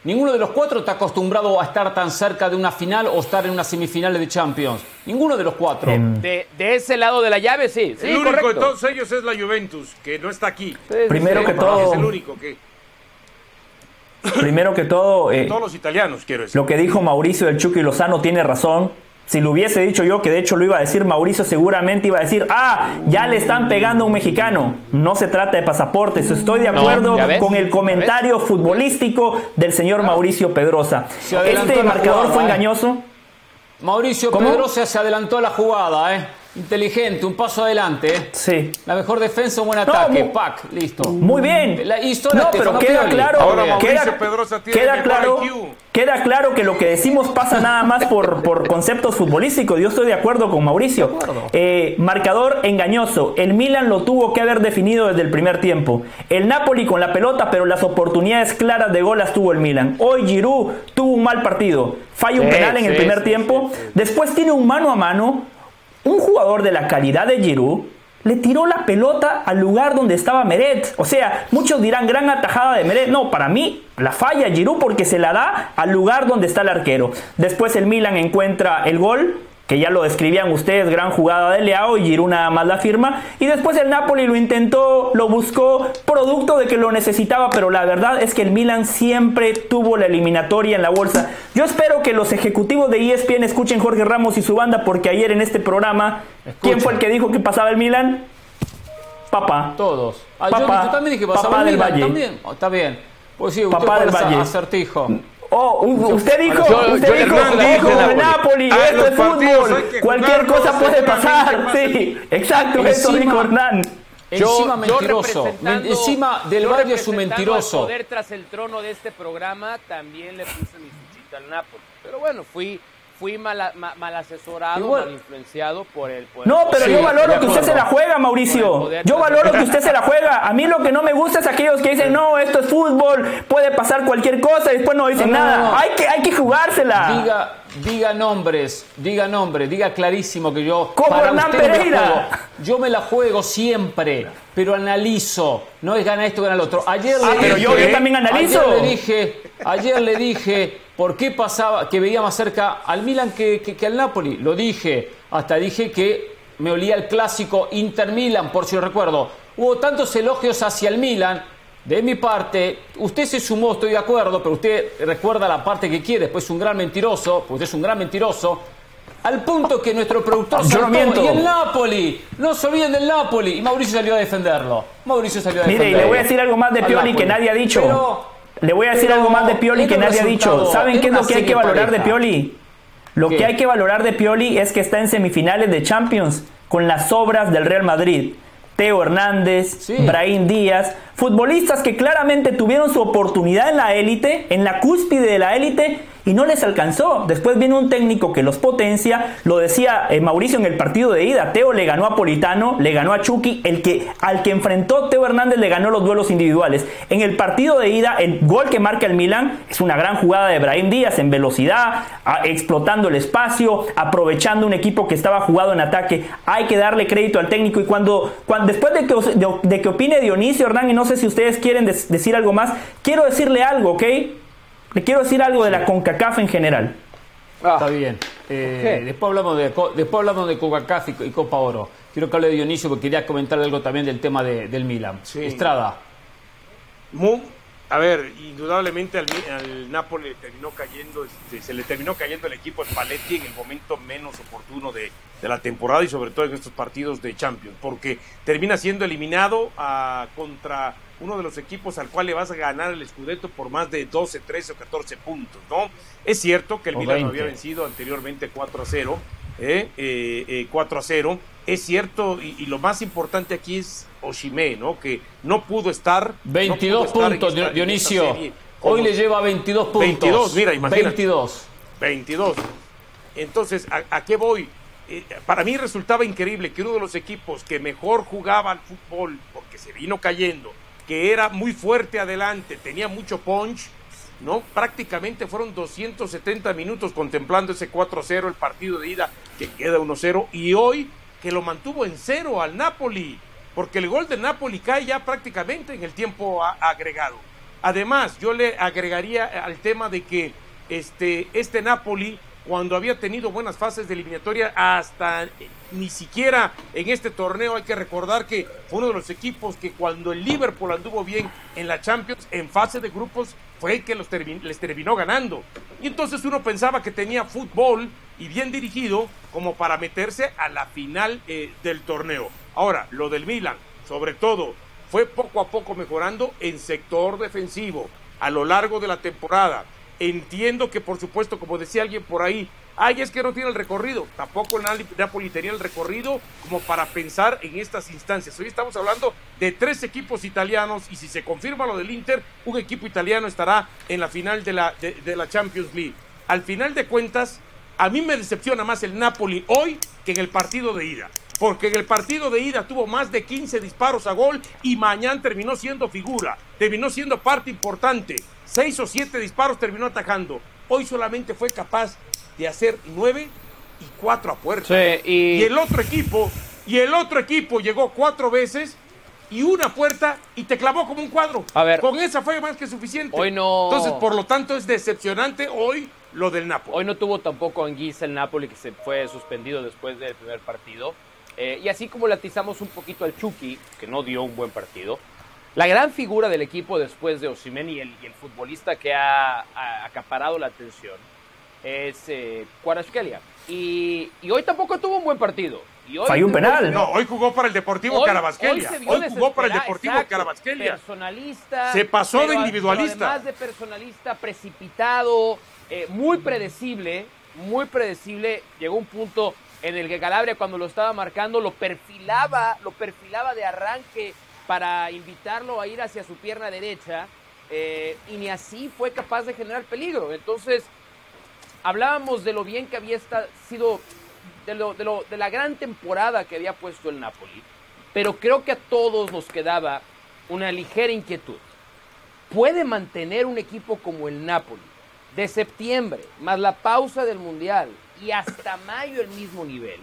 ninguno de los cuatro está acostumbrado a estar tan cerca de una final o estar en una semifinal de Champions. Ninguno de los cuatro. De, de ese lado de la llave, sí. sí el único correcto. de todos ellos es la Juventus, que no está aquí. Sí, Primero sí. que todo- Es el único que. Primero que todo, eh, Todos los italianos, quiero decir. lo que dijo Mauricio del Chucky Lozano tiene razón. Si lo hubiese dicho yo, que de hecho lo iba a decir Mauricio, seguramente iba a decir, ah, ya le están pegando a un mexicano. No se trata de pasaportes. Estoy de acuerdo con el ¿Ya comentario futbolístico del señor Mauricio Pedrosa. Se Este marcador jugada, fue ¿eh? engañoso. Mauricio ¿Cómo? Pedrosa se adelantó a la jugada, ¿eh? Inteligente, un paso adelante. ¿eh? Sí. La mejor defensa, un buen No, ataque. Pac, listo. Muy bien. La historia no, pero queda Pioli. claro, Ahora queda, tiene queda claro, queda claro que lo que decimos pasa nada más por, por conceptos futbolísticos. Yo estoy de acuerdo con Mauricio. De acuerdo. Eh, marcador engañoso. El Milan lo tuvo que haber definido desde el primer tiempo. El Napoli con la pelota, pero las oportunidades claras de gol las tuvo el Milan. Hoy Giroud tuvo un mal partido. Falla un Sí, penal en el primer sí, tiempo. sí, sí. Después tiene un mano a mano. Un jugador de la calidad de Giroud le tiró la pelota al lugar donde estaba Meret. O sea, muchos dirán gran atajada de Meret. No, para mí la falla Giroud porque se la da al lugar donde está el arquero. Después el Milan encuentra el gol, que ya lo describían ustedes, gran jugada de Leao y Giroud nada más la firma. Y después el Napoli lo intentó, lo buscó, producto de que lo necesitaba, pero la verdad es que el Milan siempre tuvo la eliminatoria en la bolsa. Yo espero que los ejecutivos de ESPN escuchen Jorge Ramos y su banda, porque ayer en este programa, ¿quién fue el que dijo que pasaba el Milan? Papá. Todos. Ah, Papá. yo, yo también dije que pasaba Papá el del Milan, Valle. también. Oh, está bien. Pues sí, Papá del Valle. acertijo. Oh, u- usted dijo, Yo- usted yo- dijo, Hernán dijo Napoli. Napoli, Ah, esto es fútbol, cualquier cosa puede pasar, sí, exacto, eso Encima- dijo Hernán. Yo- mentiroso. encima del Valle es un mentiroso. al poder tras el trono de este programa, también le puse mi fichita al Napoli. Pero bueno, fui, fui mal, a- ma- mal asesorado, Igual- mal influenciado por el por el No, pero poder- yo valoro que usted se la juega, Mauricio. el poder Yo valoro que usted se la juega. A mí lo que no me gusta es aquellos que dicen, no, esto es fútbol, puede pasar cualquier cosa y después no dicen No, no, nada. no. Hay, que, hay que jugársela. Diga, diga nombres, diga nombres, diga clarísimo que yo. Como para Hernán me Pereira. juego. Yo me la juego siempre, pero analizo. No es gana esto, gana lo otro. Ayer Ah, le pero dije, yo- yo también analizo. Ayer le dije, ayer le dije por qué pasaba, que veía más cerca al Milan que, que- que al Napoli. Lo dije. Hasta dije que me olía el clásico Inter-Milan, por si recuerdo. Hubo tantos elogios hacia el Milan. De mi parte, usted se sumó, estoy de acuerdo, pero usted recuerda la parte que quiere, después es un gran mentiroso, porque usted es un gran mentiroso, al punto que nuestro productor no saltó, miento. y el Napoli, no se olviden del Napoli, y Mauricio salió a defenderlo. Mauricio salió a Mire, y defenderlo. le voy a decir algo más de Pioli que nadie ha dicho. Pero- Le voy a decir pero algo más de Pioli que nadie ha dicho. ¿Saben qué es lo que hay que valorar de. Pioli? Lo ¿Qué? que hay que valorar de Pioli es que está en semifinales de Champions con las obras del Real Madrid. Teo Hernández, Sí. Brahim Díaz, futbolistas que claramente tuvieron su oportunidad en la élite, en la cúspide de la élite, y no les alcanzó. Después viene un técnico que los potencia, lo decía eh, Mauricio en el partido de ida, Teo le ganó a Politano, le ganó a Chucky, el que, al que enfrentó Teo Hernández le ganó los duelos individuales. En el partido de ida, el gol que marca el Milan es una gran jugada de Brahim Díaz en velocidad, explotando el espacio, aprovechando un equipo que estaba jugado en ataque. Hay que darle crédito al técnico y cuando, después de que, de, de que opine Dionisio Hernán, y no sé si ustedes quieren des- decir algo más, quiero decirle algo, ¿ok? Le quiero decir algo de la CONCACAF en general. Está bien. Eh, después, hablamos de, después hablamos de CONCACAF y, y Copa Oro. Quiero que hable de Dionisio porque quería comentar algo también del tema de- del Milan. Sí. Estrada. Muy, A ver, indudablemente al, al Napoli le terminó cayendo, este, se le terminó cayendo el equipo de Paletti en el momento menos oportuno de, de, la temporada y sobre todo en estos partidos de Champions, porque termina siendo eliminado a, contra uno de los equipos al cual le vas a ganar el Scudetto por más de 12, 13 o 14 puntos, ¿no? Es cierto que el Milan había vencido anteriormente 4 a 0, ¿eh? Eh, eh, 4 a 0, es cierto, y, y, lo más importante aquí es Oshime, ¿no? Que no pudo estar. 22 no pudo puntos, estar esta, Dionisio. Serie. Hoy le lleva 22 puntos. 22, mira, imagínate. 22. 22. Entonces, ¿a, a qué voy? Eh, para mí resultaba increíble que uno de los equipos que mejor jugaba al fútbol, porque se vino cayendo, que era muy fuerte adelante, tenía mucho punch, ¿no? Prácticamente fueron 270 minutos contemplando ese 4-0, el partido de ida que queda 1-0, y hoy que lo mantuvo en cero al Napoli, porque el gol de Napoli cae ya prácticamente en el tiempo agregado. Además, yo le agregaría al tema de que este, este Napoli, cuando había tenido buenas fases de eliminatoria, hasta ni siquiera en este torneo hay que recordar que fue uno de los equipos que cuando el Liverpool anduvo bien en la Champions, en fase de grupos, fue el que los les terminó ganando. Y entonces uno pensaba que tenía fútbol y bien dirigido como para meterse a la final eh, del torneo. Ahora, lo del Milan, sobre todo, fue poco a poco mejorando en sector defensivo a lo largo de la temporada. Entiendo que, por supuesto, como decía alguien por ahí, ay, es que no tiene el recorrido. Tampoco Napoli tenía el recorrido como para pensar en estas instancias. Hoy estamos hablando de tres equipos italianos y si se confirma lo del Inter, un equipo italiano estará en la final de la, de la Champions League. Al final de cuentas, a mí me decepciona más el Napoli hoy que en el partido de ida porque en el partido de ida tuvo más de 15 disparos a gol y mañana terminó siendo figura, terminó siendo parte importante. Seis o siete disparos terminó atajando. Hoy solamente fue capaz de hacer nueve y cuatro a puerta. Sí, y... y el otro equipo, y el otro equipo llegó cuatro veces y una puerta y te clavó como un cuadro. A ver, con esa fue más que suficiente. Hoy no. Entonces, por lo tanto, es decepcionante hoy lo del Napoli. Hoy no tuvo tampoco Anguissa el Napoli que se fue suspendido después del primer partido. Eh, y así como latizamos un poquito al Chucky, que no dio un buen partido, la gran figura del equipo después de Osimhen y el, y el futbolista que ha, ha, acaparado la atención es eh. Y, y, hoy tampoco tuvo un buen partido. Y hoy Falló un penal. No, hoy jugó para el Deportivo Carabasquelia. Hoy, hoy, jugó para el Deportivo Carabasquelia. Personalista. Se pasó pero, de individualista. Además de personalista, precipitado, eh, muy predecible, muy predecible. Llegó un punto en el que Calabria cuando lo estaba marcando lo perfilaba, lo perfilaba de arranque para invitarlo a ir hacia su pierna derecha eh, y ni así fue capaz de generar peligro. Entonces, hablábamos de lo bien que había sido, de, lo, de, lo, de la gran temporada que había puesto el Napoli, pero creo que a todos nos quedaba una ligera inquietud. ¿Puede mantener un equipo como el Napoli de septiembre, más la pausa del Mundial, y hasta mayo el mismo nivel,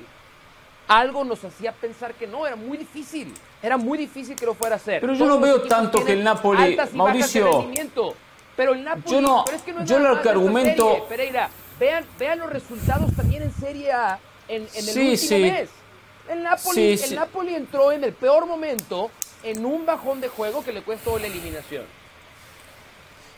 algo nos hacía pensar que no, era muy difícil, era muy difícil que lo fuera a hacer. Pero yo no veo tanto que el Napoli, Mauricio, pero el Napoli, yo no, pero es que no es yo lo que argumento, serie, Pereira, vean, vean los resultados también en Serie A en, en el sí, último sí. mes. El Napoli, Sí, el sí. Napoli entró en el peor momento en un bajón de juego que le cuesta la eliminación.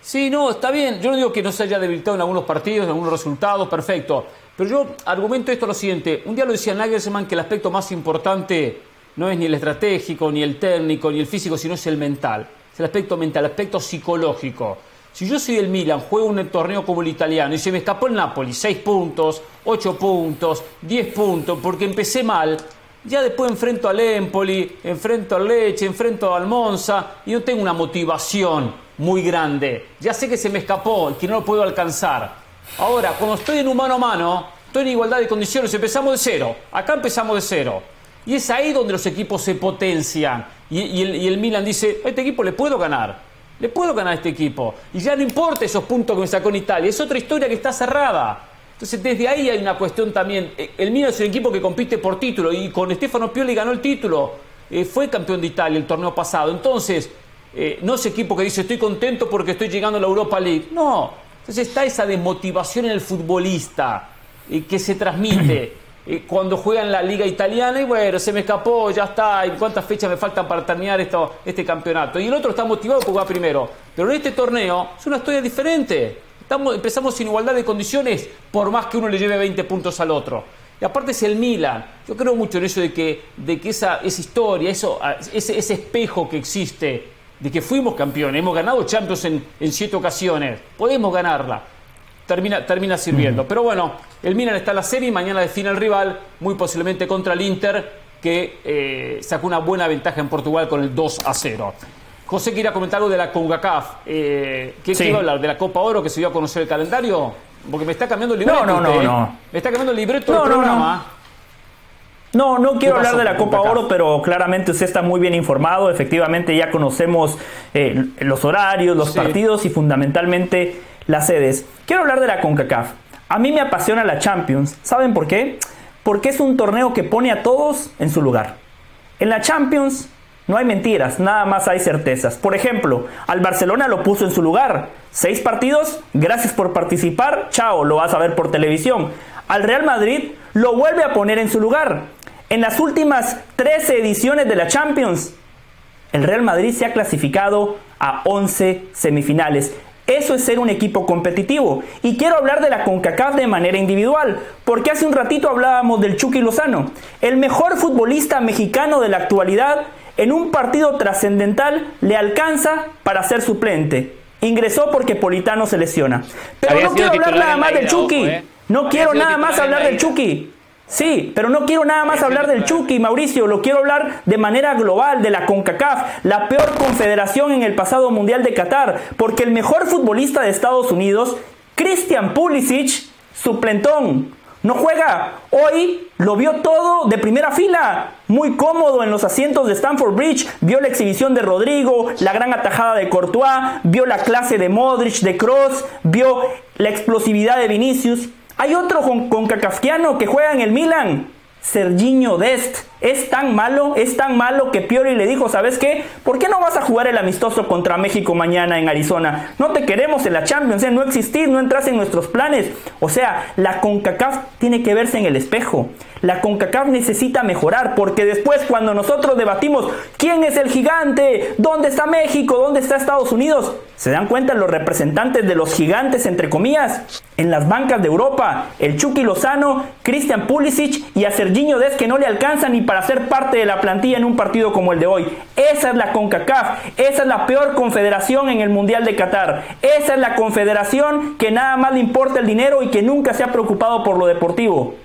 Sí, no, está bien. Yo no digo que no se haya debilitado en algunos partidos, en algunos resultados, perfecto. Pero yo argumento esto lo siguiente. Un día lo decía Nagelsmann que el aspecto más importante no es ni el estratégico, ni el técnico, ni el físico, sino es el mental. Es el aspecto mental, el aspecto psicológico. Si yo soy el Milan, juego un torneo como el italiano y se me escapó el Napoli, 6 puntos, 8 puntos, 10 puntos, porque empecé mal, ya después enfrento al Empoli, enfrento al Leche, enfrento al Monza y no tengo una motivación muy grande. Ya sé que se me escapó que no lo puedo alcanzar. Ahora, cuando estoy en un mano a mano, estoy en igualdad de condiciones, empezamos de cero. Acá empezamos de cero. Y es ahí donde los equipos se potencian. Y, y, el, y el, Milan dice, a este equipo le puedo ganar. Le puedo ganar a este equipo. Y ya no importa esos puntos que me sacó en Italia. Es otra historia que está cerrada. Entonces, desde ahí hay una cuestión también. El Milan es un equipo que compite por título. Y con Stefano Pioli ganó el título. Eh, fue campeón de Italia el torneo pasado. Entonces, eh, no es equipo que dice, estoy contento porque estoy llegando a la Europa League. No. Entonces está esa desmotivación en el futbolista eh, que se transmite. Cuando juegan la liga italiana y bueno, se me escapó, ya está, y cuántas fechas me faltan para terminar esto, este campeonato. Y el otro está motivado porque va primero. Pero en este torneo es una historia diferente. Estamos, empezamos sin igualdad de condiciones por más que uno le lleve 20 puntos al otro. Y aparte es el Milan. Yo creo mucho en eso de que, de que esa, esa historia, eso, ese, ese espejo que existe, de que fuimos campeones, hemos ganado Champions en, en siete ocasiones, podemos ganarla termina, termina sirviendo. Pero bueno, el Milan está en la serie y mañana define el rival, muy posiblemente contra el Inter, que eh, sacó una buena ventaja en Portugal con el 2 a 0. José quería comentar algo de la CONCACAF. Eh, ¿Qué quiero hablar? ¿De la Copa Oro que se dio a conocer el calendario? Porque me está cambiando el libreto. No, no, no, no. Me está cambiando el libreto del programa. No, no quiero hablar de la Copa Oro, pero claramente usted está muy bien informado. Efectivamente, ya conocemos eh, los horarios, los partidos y fundamentalmente las sedes. Quiero hablar de la CONCACAF. A mí me apasiona la Champions. ¿Saben por qué? Porque es un torneo que pone a todos en su lugar. En la Champions no hay mentiras, nada más hay certezas. Por ejemplo, al Barcelona lo puso en su lugar. Seis partidos, gracias por participar, chao, lo vas a ver por televisión. Al Real Madrid lo vuelve a poner en su lugar. En las últimas 13 ediciones de la Champions, el Real Madrid se ha clasificado a 11 semifinales. Eso es ser un equipo competitivo. Y quiero hablar de la CONCACAF de manera individual, porque hace un ratito hablábamos del Chucky Lozano, el mejor futbolista mexicano de la actualidad, en un partido trascendental le alcanza para ser suplente. Ingresó porque Politano se lesiona. Pero no quiero hablar nada más del Chucky. ¿eh? No quiero nada más hablar del Chucky. Sí, pero no quiero nada más hablar del Chucky, Mauricio, lo quiero hablar de manera global, de la CONCACAF, la peor confederación en el pasado Mundial de Qatar, porque el mejor futbolista de Estados Unidos, Christian Pulisic, suplentón, no juega. Hoy lo vio todo de primera fila, muy cómodo en los asientos de Stanford Bridge, vio la exhibición de Rodrigo, la gran atajada de Courtois, vio la clase de Modric, de Cross, vio la explosividad de Vinicius. Hay otro con, con que juega en el Milan, Serginho Dest es tan malo, es tan malo que Piori le dijo, ¿sabes qué? ¿Por qué no vas a jugar el amistoso contra México mañana en Arizona? No te queremos en la Champions, ¿eh? no existís, no entras en nuestros planes. O sea, la CONCACAF tiene que verse en el espejo. La CONCACAF necesita mejorar porque después cuando nosotros debatimos quién es el gigante, dónde está México, dónde está Estados Unidos, se dan cuenta los representantes de los gigantes, entre comillas, en las bancas de Europa, el Chucky Lozano, Christian Pulisic y a Serginho Des que no le alcanza ni para para ser parte de la plantilla en un partido como el de hoy. Esa es la CONCACAF, esa es la peor confederación en el Mundial de Qatar. Esa es la confederación que nada más le importa el dinero y que nunca se ha preocupado por lo deportivo.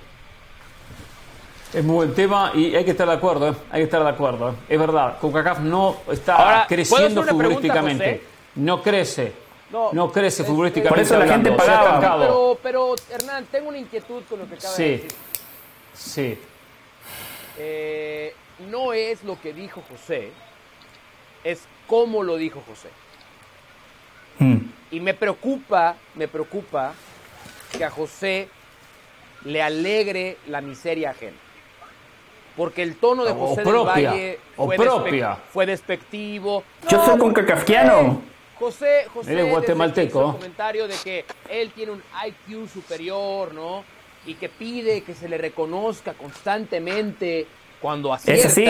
Es muy buen tema y hay que estar de acuerdo, ¿eh? hay que estar de acuerdo. ¿eh? Es verdad, CONCACAF no está creciendo futbolísticamente. no crece. No, crece futbolísticamente. Por eso la gente pagaba. Pero, pero, Hernán, tengo una inquietud con lo que acaba sí, de decir. Sí. Eh, no es lo que dijo José, es cómo lo dijo José. Hmm. Y me preocupa, me preocupa que a José le alegre la miseria ajena. Porque el tono de José del Valle fue, propia. fue despectivo. Yo soy con cacafiano. José, José, Eres guatemalteco. comentario de que él tiene un IQ superior, ¿no? Y que pide que se le reconozca constantemente cuando acierta. Es así.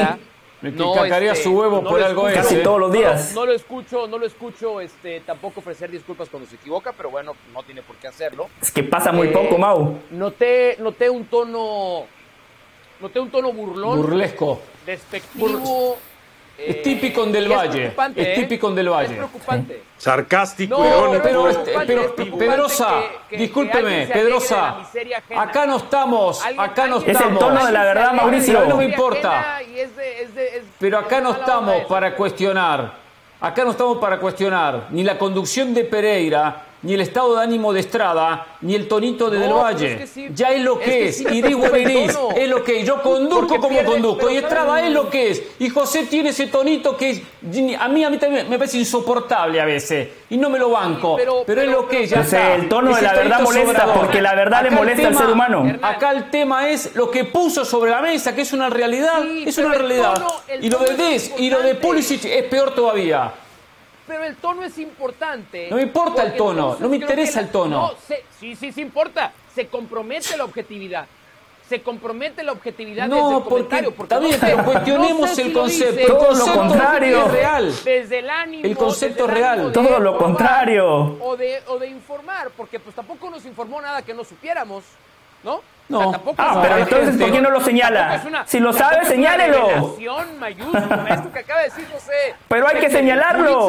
Me no, cacaría este, su huevo por algo Casi todos los días. No, lo escucho, no lo escucho este, tampoco ofrecer disculpas cuando se equivoca, pero bueno, no tiene por qué hacerlo. Es que pasa muy poco, Mau. Noté, noté un tono. Noté un tono burlón. Burlesco. Despectivo. Es eh, típico del Valle. Es, ¿eh? típico del Valle. Es preocupante. Sarcástico, no, Pero, este, pero Pedrosa, discúlpeme, Pedrosa. Acá no estamos, acá no estamos. Es el tono de la verdad, Mauricio. No me importa. Pero acá no estamos para cuestionar. Acá no estamos para cuestionar ni la conducción de Pereira, ni el estado de ánimo de Estrada, ni el tonito de Del Valle. ya es lo que es. y digo Iris, es lo que es. Yo conduzco como conduzco. Y Estrada es lo que es. Y José tiene ese tonito que a mí, a mí también me parece insoportable a veces. Y no me lo banco. pero, es lo que es. Ya El tono de la verdad molesta porque la verdad le molesta al ser humano. Acá el tema es lo que puso sobre la mesa, que es una realidad. es una realidad. y lo de Des y lo de Pulisic es peor todavía pero el tono es importante. No me importa el tono, no me interesa el tono. sí, sí, sí importa. Se compromete la objetividad. se compromete la objetividad No, desde el porque- comentario. Porque no pero cuestionemos no sé si el concepto. dice Todo lo contrario. es real. Desde el ánimo. El concepto real. de Todo lo contrario. O de, o de informar, porque pues tampoco nos informó nada que no supiéramos, ¿no? No. O sea, tampoco Ah, pero entonces, ¿por qué no lo señala? una- Si lo sabe, es una señálelo. revelación mayúscula, esto que acaba de decir José. Pero hay que ¿Qué- señalarlo.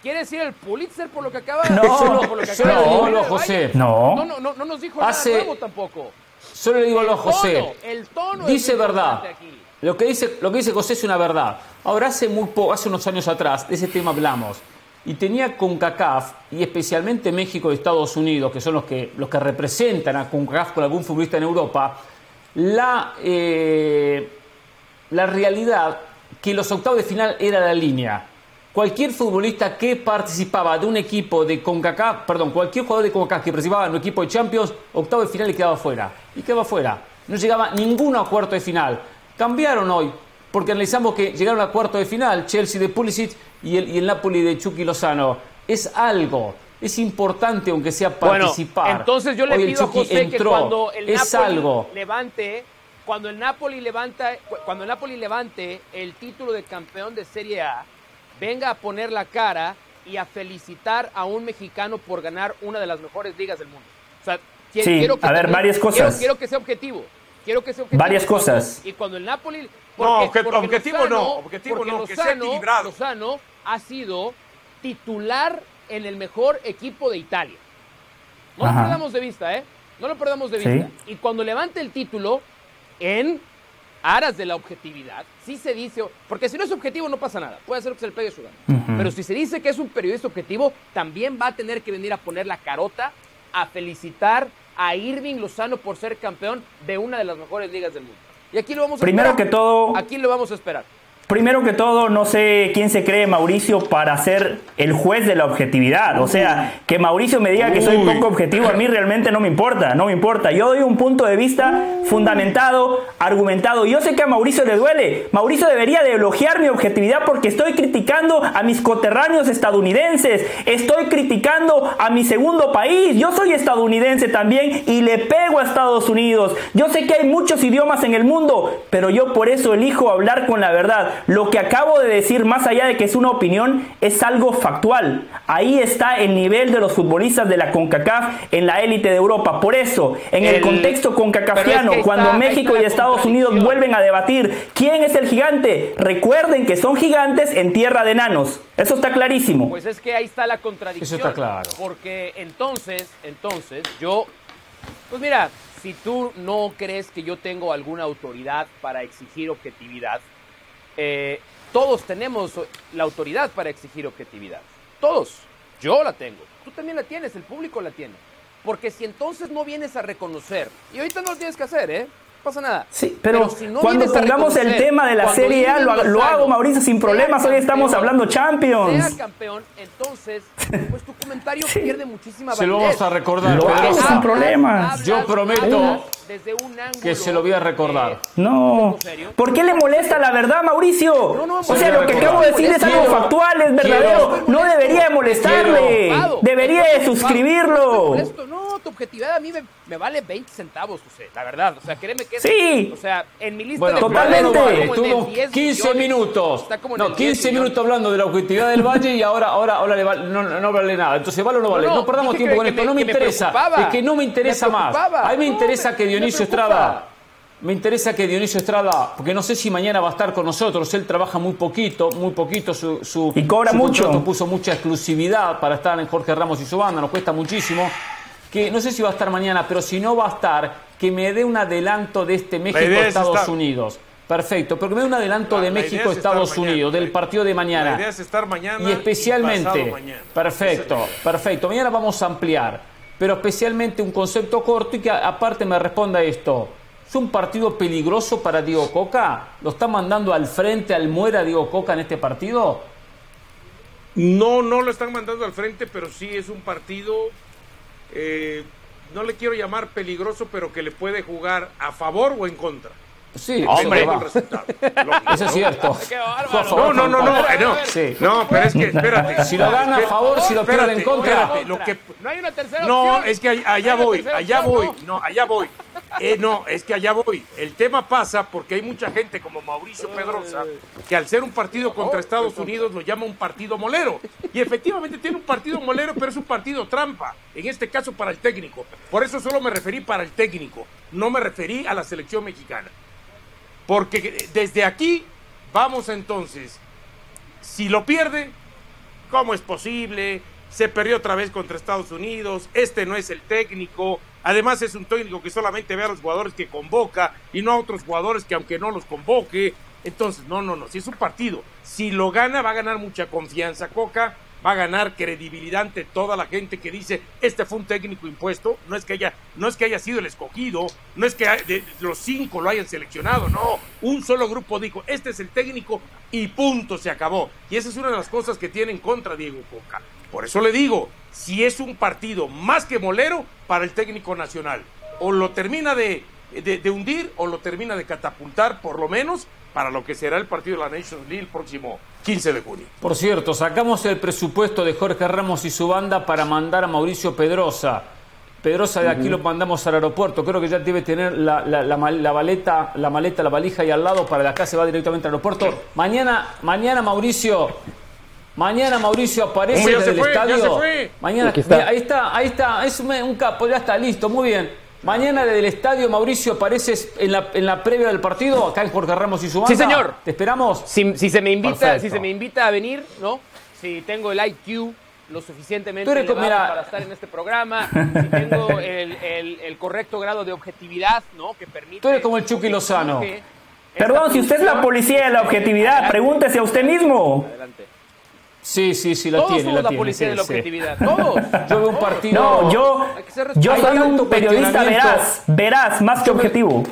¿Quiere decir el Pulitzer por lo que acaba No. por lo que Solo acaba de digo decir? lo, José. No. No, no, no, no nos dijo Hace- nada nuevo tampoco. Solo le digo a José. tono, el tono dice verdad. aquí. Lo que, dice, lo que dice José es una verdad. Ahora, hace, muy po- hace unos años atrás, de ese tema hablamos. Y tenía CONCACAF, y especialmente México y Estados Unidos, que son los que, los que representan a CONCACAF con algún futbolista en Europa, la, eh, la realidad que los octavos de final era la línea. Cualquier futbolista que participaba de un equipo de CONCACAF, perdón, cualquier jugador de CONCACAF que participaba en un equipo de Champions, octavo de final le quedaba fuera. Y quedaba fuera. No llegaba ninguno a cuarto de final. Cambiaron hoy, porque analizamos que llegaron a cuarto de final Chelsea de Pulisic y el, y el Napoli de Chucky Lozano. Es algo, es importante aunque sea participar. Bueno, entonces yo le Hoy pido a Chucky José que cuando el es Napoli algo. levante, cuando el Napoli levanta, cu- cuando el Napoli levante el título de campeón de Serie A, venga a poner la cara y a felicitar a un mexicano por ganar una de las mejores ligas del mundo. O sea, qui- Sí, quiero que a ver, también- varias quiero- cosas. Quiero, que sea objetivo. Quiero que sea objetivo. Varias cosas. Y cuando el Napoli No, porque- porque objetivo no, objetivo no, que sea Lozano- equilibrado. Lozano ha sido titular en el mejor equipo de Italia. No Ajá. lo perdamos de vista, ¿eh? No lo perdamos de Sí. vista. Y cuando levante el título, en aras de la objetividad, sí se dice, porque si no es objetivo no pasa nada, puede ser que se le pegue su gana. Pero si se dice que es un periodista objetivo, también va a tener que venir a poner la carota, a felicitar a Irving Lozano por ser campeón de una de las mejores ligas del mundo. Y aquí lo vamos a Primero esperar. que todo- Aquí lo vamos a esperar. Primero que todo, no sé quién se cree Mauricio para ser el juez de la objetividad. O sea, que Mauricio me diga que soy poco objetivo, a mí realmente no me importa, no me importa. Yo doy un punto de vista fundamentado, argumentado. Yo sé que a Mauricio le duele. Mauricio debería de elogiar mi objetividad porque estoy criticando a mis coterráneos estadounidenses. Estoy criticando a mi segundo país. Yo soy estadounidense también y le pego a Estados Unidos. Yo sé que hay muchos idiomas en el mundo, pero yo por eso elijo hablar con la verdad. Lo que acabo de decir, más allá de que es una opinión, es algo factual. Ahí está el nivel de los futbolistas de la CONCACAF en la élite de Europa. Por eso, en el, El- contexto concacafiano, pero es que cuando México y Estados Unidos vuelven a debatir quién es el gigante, recuerden que son gigantes en tierra de enanos. Eso está clarísimo. Pues es que ahí está la contradicción. Eso está claro. Porque entonces, entonces, yo, pues mira, si tú no crees que yo tengo alguna autoridad para exigir objetividad, eh, todos tenemos la autoridad para exigir objetividad. Todos. Yo la tengo. Tú también la tienes, el público la tiene. Porque si entonces no vienes a reconocer, y ahorita no lo tienes que hacer, ¿eh? No pasa nada. Sí, pero, si no cuando pongamos el tema de la Serie A, lo, lo hago, Mauricio, sin sea problemas. Hoy estamos hablando sea Champions. campeón, entonces, pues tu comentario pierde muchísima Se lo validez. vamos a recordar, Lo hago sin problemas. Yo prometo desde un ángulo, que se lo voy a recordar. eh, No. ¿Por qué le molesta la verdad, Mauricio? No, no, o sea, lo que acabo de decir es algo Quiero- factual, es verdadero. quiero- no debería de molestarle. Debería de suscribirlo. Tu objetividad a mí me, me vale 20 centavos, José, la verdad. O sea, créeme que es- Sí. O sea, en mi lista Bueno, de totalmente. está Estuvo como en el 10 15 millones. minutos. Está como en No, el 10 15 millones. minutos hablando de la objetividad del Valle y ahora, ahora, ahora le vale- no, no vale nada. Entonces, ¿vale o no vale? No, no, perdamos tiempo que- con que esto. me- no me interesa. es que no me interesa Me más. A mí me interesa que Dionisio. Estrada. Me interesa que Dionisio Estrada, porque no sé si mañana va a estar con nosotros. Él trabaja muy poquito, muy poquito. Su, su, Y cobra su mucho. contrato puso mucha exclusividad para estar en Jorge Ramos y su banda. Nos cuesta muchísimo. Que no sé si va a estar mañana, pero si no va a estar, que me dé un adelanto de este es México-Estados. Unidos. Perfecto, pero que me dé un adelanto La- de es México-Estados mañana. Unidos, del partido de mañana. La idea es estar mañana Y especialmente, mañana. perfecto, perfecto. Mañana vamos a ampliar, pero especialmente un concepto corto y que aparte me responda esto. ¿Es un partido peligroso para Diego Coca? ¿Lo está mandando al frente, al muera Diego Coca en este partido? No, no lo están mandando al frente, pero sí es un partido, eh, no le quiero llamar peligroso, pero que le puede jugar a favor o en contra. Sí, Hombre, eso va. el resultado. lógico, Eso es ¿no? cierto. No, no, no, no, fue eh, no. Sí. No, pero es que, espérate. Si lo gana a favor, si lo pierde en contra. espérate, lo que, No hay una tercera no, opción. es que allá, No voy, allá voy, ¿no? no, allá voy. Eh, no, es que allá voy. El tema pasa porque hay mucha gente como Mauricio Pedrosa que al ser un partido contra Estados Unidos lo llama un partido molero. Y efectivamente tiene un partido molero, pero es un partido trampa. En este caso para el técnico. Por eso solo me referí para el técnico. No me referí a la selección mexicana. Porque desde aquí vamos entonces. Si lo pierde, ¿cómo es posible? Se perdió otra vez contra Estados Unidos. Este no es el técnico Además es un técnico que solamente ve a los jugadores que convoca y no a otros jugadores que aunque no los convoque. Entonces, no, no, no, si es un partido, si lo gana va a ganar mucha confianza Coca, va a ganar credibilidad ante toda la gente que dice, este fue un técnico impuesto, no es que haya, no es que haya sido el escogido, no es que los cinco lo hayan seleccionado, no, un solo grupo dijo, este es el técnico y punto, se acabó. Y esa es una de las cosas que tiene en contra Diego Coca. Por eso le digo, si es un partido más que molero para el técnico nacional. O lo termina de, de, hundir o lo termina de catapultar, por lo menos, para lo que será el partido de la Nations League el próximo 15 de junio. Por cierto, sacamos el presupuesto de Jorge Ramos y su banda para mandar a Mauricio Pedrosa. Pedrosa de aquí lo mandamos al aeropuerto. Creo que ya debe tener la, la, la, maleta, la maleta, la valija ahí al lado para de acá se va directamente al aeropuerto. Mañana, mañana Mauricio, Mañana Mauricio aparece desde el estadio. Mañana, ahí está, ahí está, es un, capo, ya está listo, muy bien. Mañana desde el estadio Mauricio apareces en la, en la previa del partido, acá en Jorge Ramos y su banda. Sí, señor. ¿Te esperamos? Si, se me invita, si se me invita a venir, ¿no? Si tengo el IQ lo suficientemente elevado para estar en este programa, si tengo el, el, correcto grado de objetividad, ¿no? Que permite. Tú eres como el Chucky Lozano. Perdón, si usted es la policía de la objetividad, pregúntese a usted mismo. Adelante. Sí, sí, sí, la Todos tiene. Somos la, la policía tiene, de la objetividad. Todos. Yo veo un partido. No, yo, yo soy un periodista veraz, veraz, más que objetivo.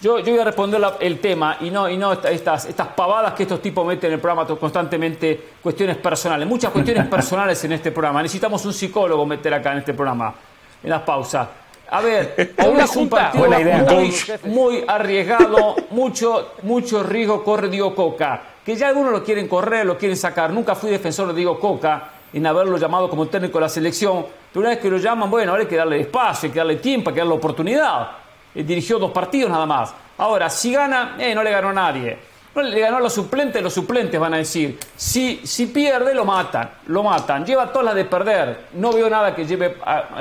Yo, yo voy a responder el tema y no, y no estas, estas pavadas que estos tipos meten en el programa constantemente, cuestiones personales. Muchas cuestiones personales en este programa. Necesitamos un psicólogo meter acá en este programa, en las pausas. A ver, hoy es un partido muy, muy arriesgado, mucho, mucho riesgo corre Diego Coca que ya algunos lo quieren correr, lo quieren sacar. Nunca fui defensor de Diego Coca en haberlo llamado como técnico de la selección, pero una vez que lo llaman, bueno, ahora hay que darle espacio, hay que darle tiempo, hay que darle oportunidad. Él dirigió dos partidos nada más. Ahora, si gana, eh, no le ganó a nadie le ganó a los suplentes, los suplentes van a decir. Si, si pierde, lo matan, lo matan. Lleva todas las de perder. No veo nada que lleve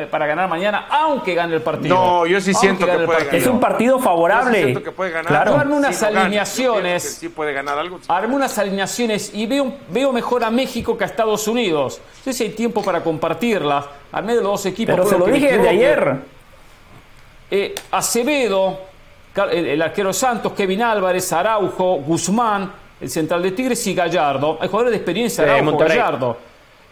para ganar mañana, aunque gane el partido. No, yo sí siento que puede ganar. Es un partido favorable. siento que puede ganar. Claro. Arme unas alineaciones. sí puede ganar algo. Arme unas alineaciones y veo, veo mejor a México que a Estados Unidos. No sé si hay tiempo para compartirlas. Al medio de los dos equipos. Pero se lo dije desde ayer. Eh, Acevedo, el, arquero Santos, Kevin Álvarez, Araujo, Guzmán, el central de Tigres y Gallardo. Hay jugadores de experiencia, Araujo, Gallardo.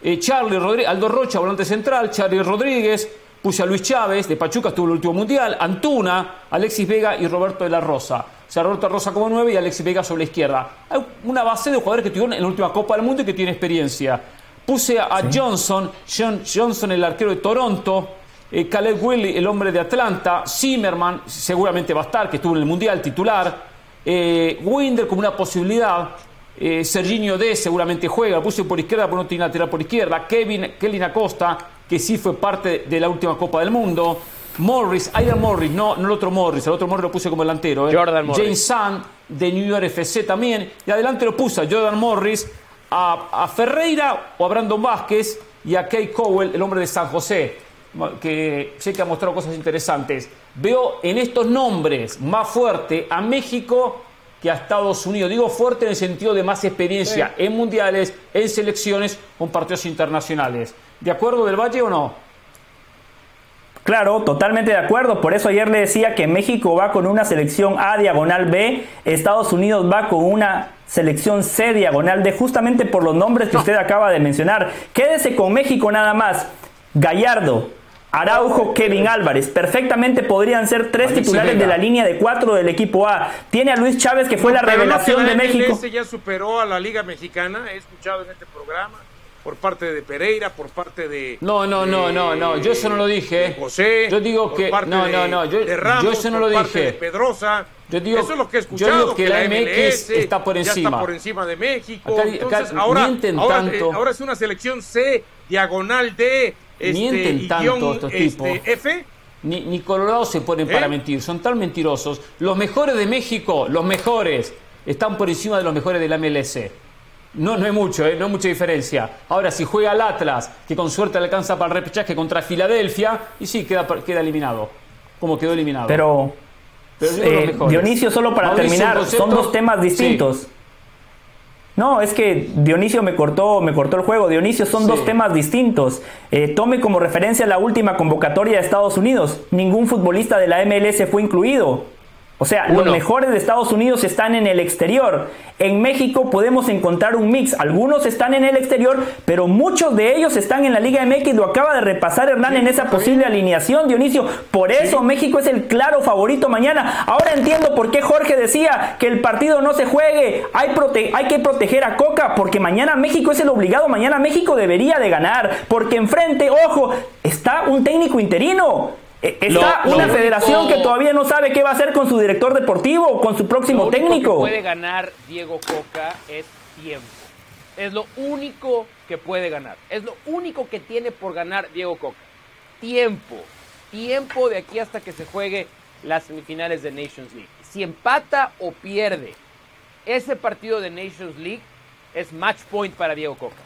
Eh, Charlie Rodríguez, Aldo Rocha, volante central, Charlie Rodríguez, puse a Luis Chávez, de Pachuca estuvo el último mundial, Antuna, Alexis Vega y Roberto de la Rosa. O sea, Roberto de la Rosa como nueve y Alexis Vega sobre la izquierda. Hay una base de jugadores que tuvieron en la última Copa del Mundo y que tiene experiencia. Puse a, Johnson, John, Johnson, el arquero de Toronto, eh, Caleb Willy, el hombre de Atlanta, Zimmerman, seguramente va a estar, que estuvo en el Mundial titular, eh, Winder como una posibilidad, eh, Serginho D seguramente juega, puse por izquierda, pero no tiene lateral por izquierda, Kevin, Kelly Acosta, que sí fue parte de la última Copa del Mundo, Morris, Aidan Morris, no, no el otro Morris, el otro Morris lo puse como delantero, eh. Jordan Morris. James Sand de New York FC también, y adelante lo puse a Jordan Morris, a, a Ferreira o a Brandon Vázquez y a Kay Cowell, el hombre de San José que sé que ha mostrado cosas interesantes. Veo en estos nombres más fuerte a México que a Estados Unidos. Digo fuerte en el sentido de más experiencia en mundiales, en selecciones, con partidos internacionales. ¿De acuerdo del Valle o no? Claro, totalmente de acuerdo. Por eso ayer le decía que México va con una selección A diagonal B, Estados Unidos va con una selección C diagonal D, justamente por los nombres que usted acaba de mencionar. Quédese con México nada más. Gallardo, Araujo, Kevin Álvarez. Perfectamente podrían ser tres titulares de la línea de cuatro del equipo A. Tiene a Luis Chávez, que fue la revelación de México. Ese ya superó a la Liga Mexicana, he escuchado en este programa, por parte de Pereira, por parte de. No, no, no, no, no, yo eso no lo dije. José. Yo digo que. No, no, no, yo, yo eso no lo dije. De Pedrosa. Yo digo, eso es lo que he escuchado. Yo digo que, la, MX está por encima. Ya está por encima de México. Entonces, ahora, ahora, tanto. ahora es una selección C, diagonal D este, Mienten tanto estos este, tipos. F. ni, ni Colorado se ponen para ¿Eh? mentir, son tan mentirosos. Los mejores de México, los mejores, están por encima de los mejores de la MLS. No, no hay mucho, ¿eh? no hay mucha diferencia. Ahora, si juega el Atlas, que con suerte alcanza para el repechaje contra Filadelfia, y sí, queda, queda eliminado. Como quedó eliminado. Pero, Pero eh. Dionisio, solo para Mauricio, terminar, concepto. son dos temas distintos. Sí. No, es que Dionisio me cortó, me cortó el juego. Dionisio son Sí. dos temas distintos. Eh, tome como referencia la última convocatoria de Estados Unidos. Ningún futbolista de la MLS fue incluido. O sea, los mejores de Estados Unidos están en el exterior. En México podemos encontrar un mix. Algunos están en el exterior, pero muchos de ellos están en la Liga MX. Lo acaba de repasar Hernán en esa posible alineación, Dionisio. Por eso México es el claro favorito mañana. Ahora entiendo por qué Jorge decía que el partido no se juegue. Hay, prote- hay que proteger a Coca, porque mañana México es el obligado. Mañana México debería de ganar. Porque enfrente, ojo, está un técnico interino. Eh, Está Lo- lo una único- federación que todavía no sabe qué va a hacer con su director deportivo, con su próximo Lo único técnico. que puede ganar Diego Coca es tiempo. Es lo único que puede ganar. Es lo único que tiene por ganar Diego Coca. Tiempo. Tiempo de aquí hasta que se juegue las semifinales de Nations League. Si empata o pierde ese partido de Nations League, es match point para Diego Coca.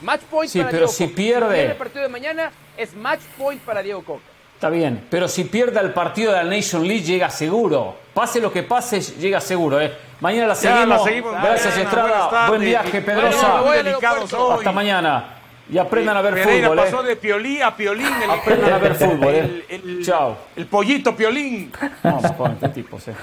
Match point Sí, para pero Diego si Coca. pierde- el partido de mañana, es match point para Diego Coca. Está bien, pero si pierde el partido de la Nation League llega seguro. Pase lo que pase, llega seguro. ¿eh? Mañana la Ya, seguimos. la seguimos Gracias mañana. Estrada. Buen viaje, Pedrosa. Hasta mañana. Y aprendan a ver Pereira fútbol. pasó ¿eh? de piolín a piolín. El, Aprendan a ver fútbol. el- ¿eh? el- Chao. el pollito piolín. No, joder, qué tipos, eh.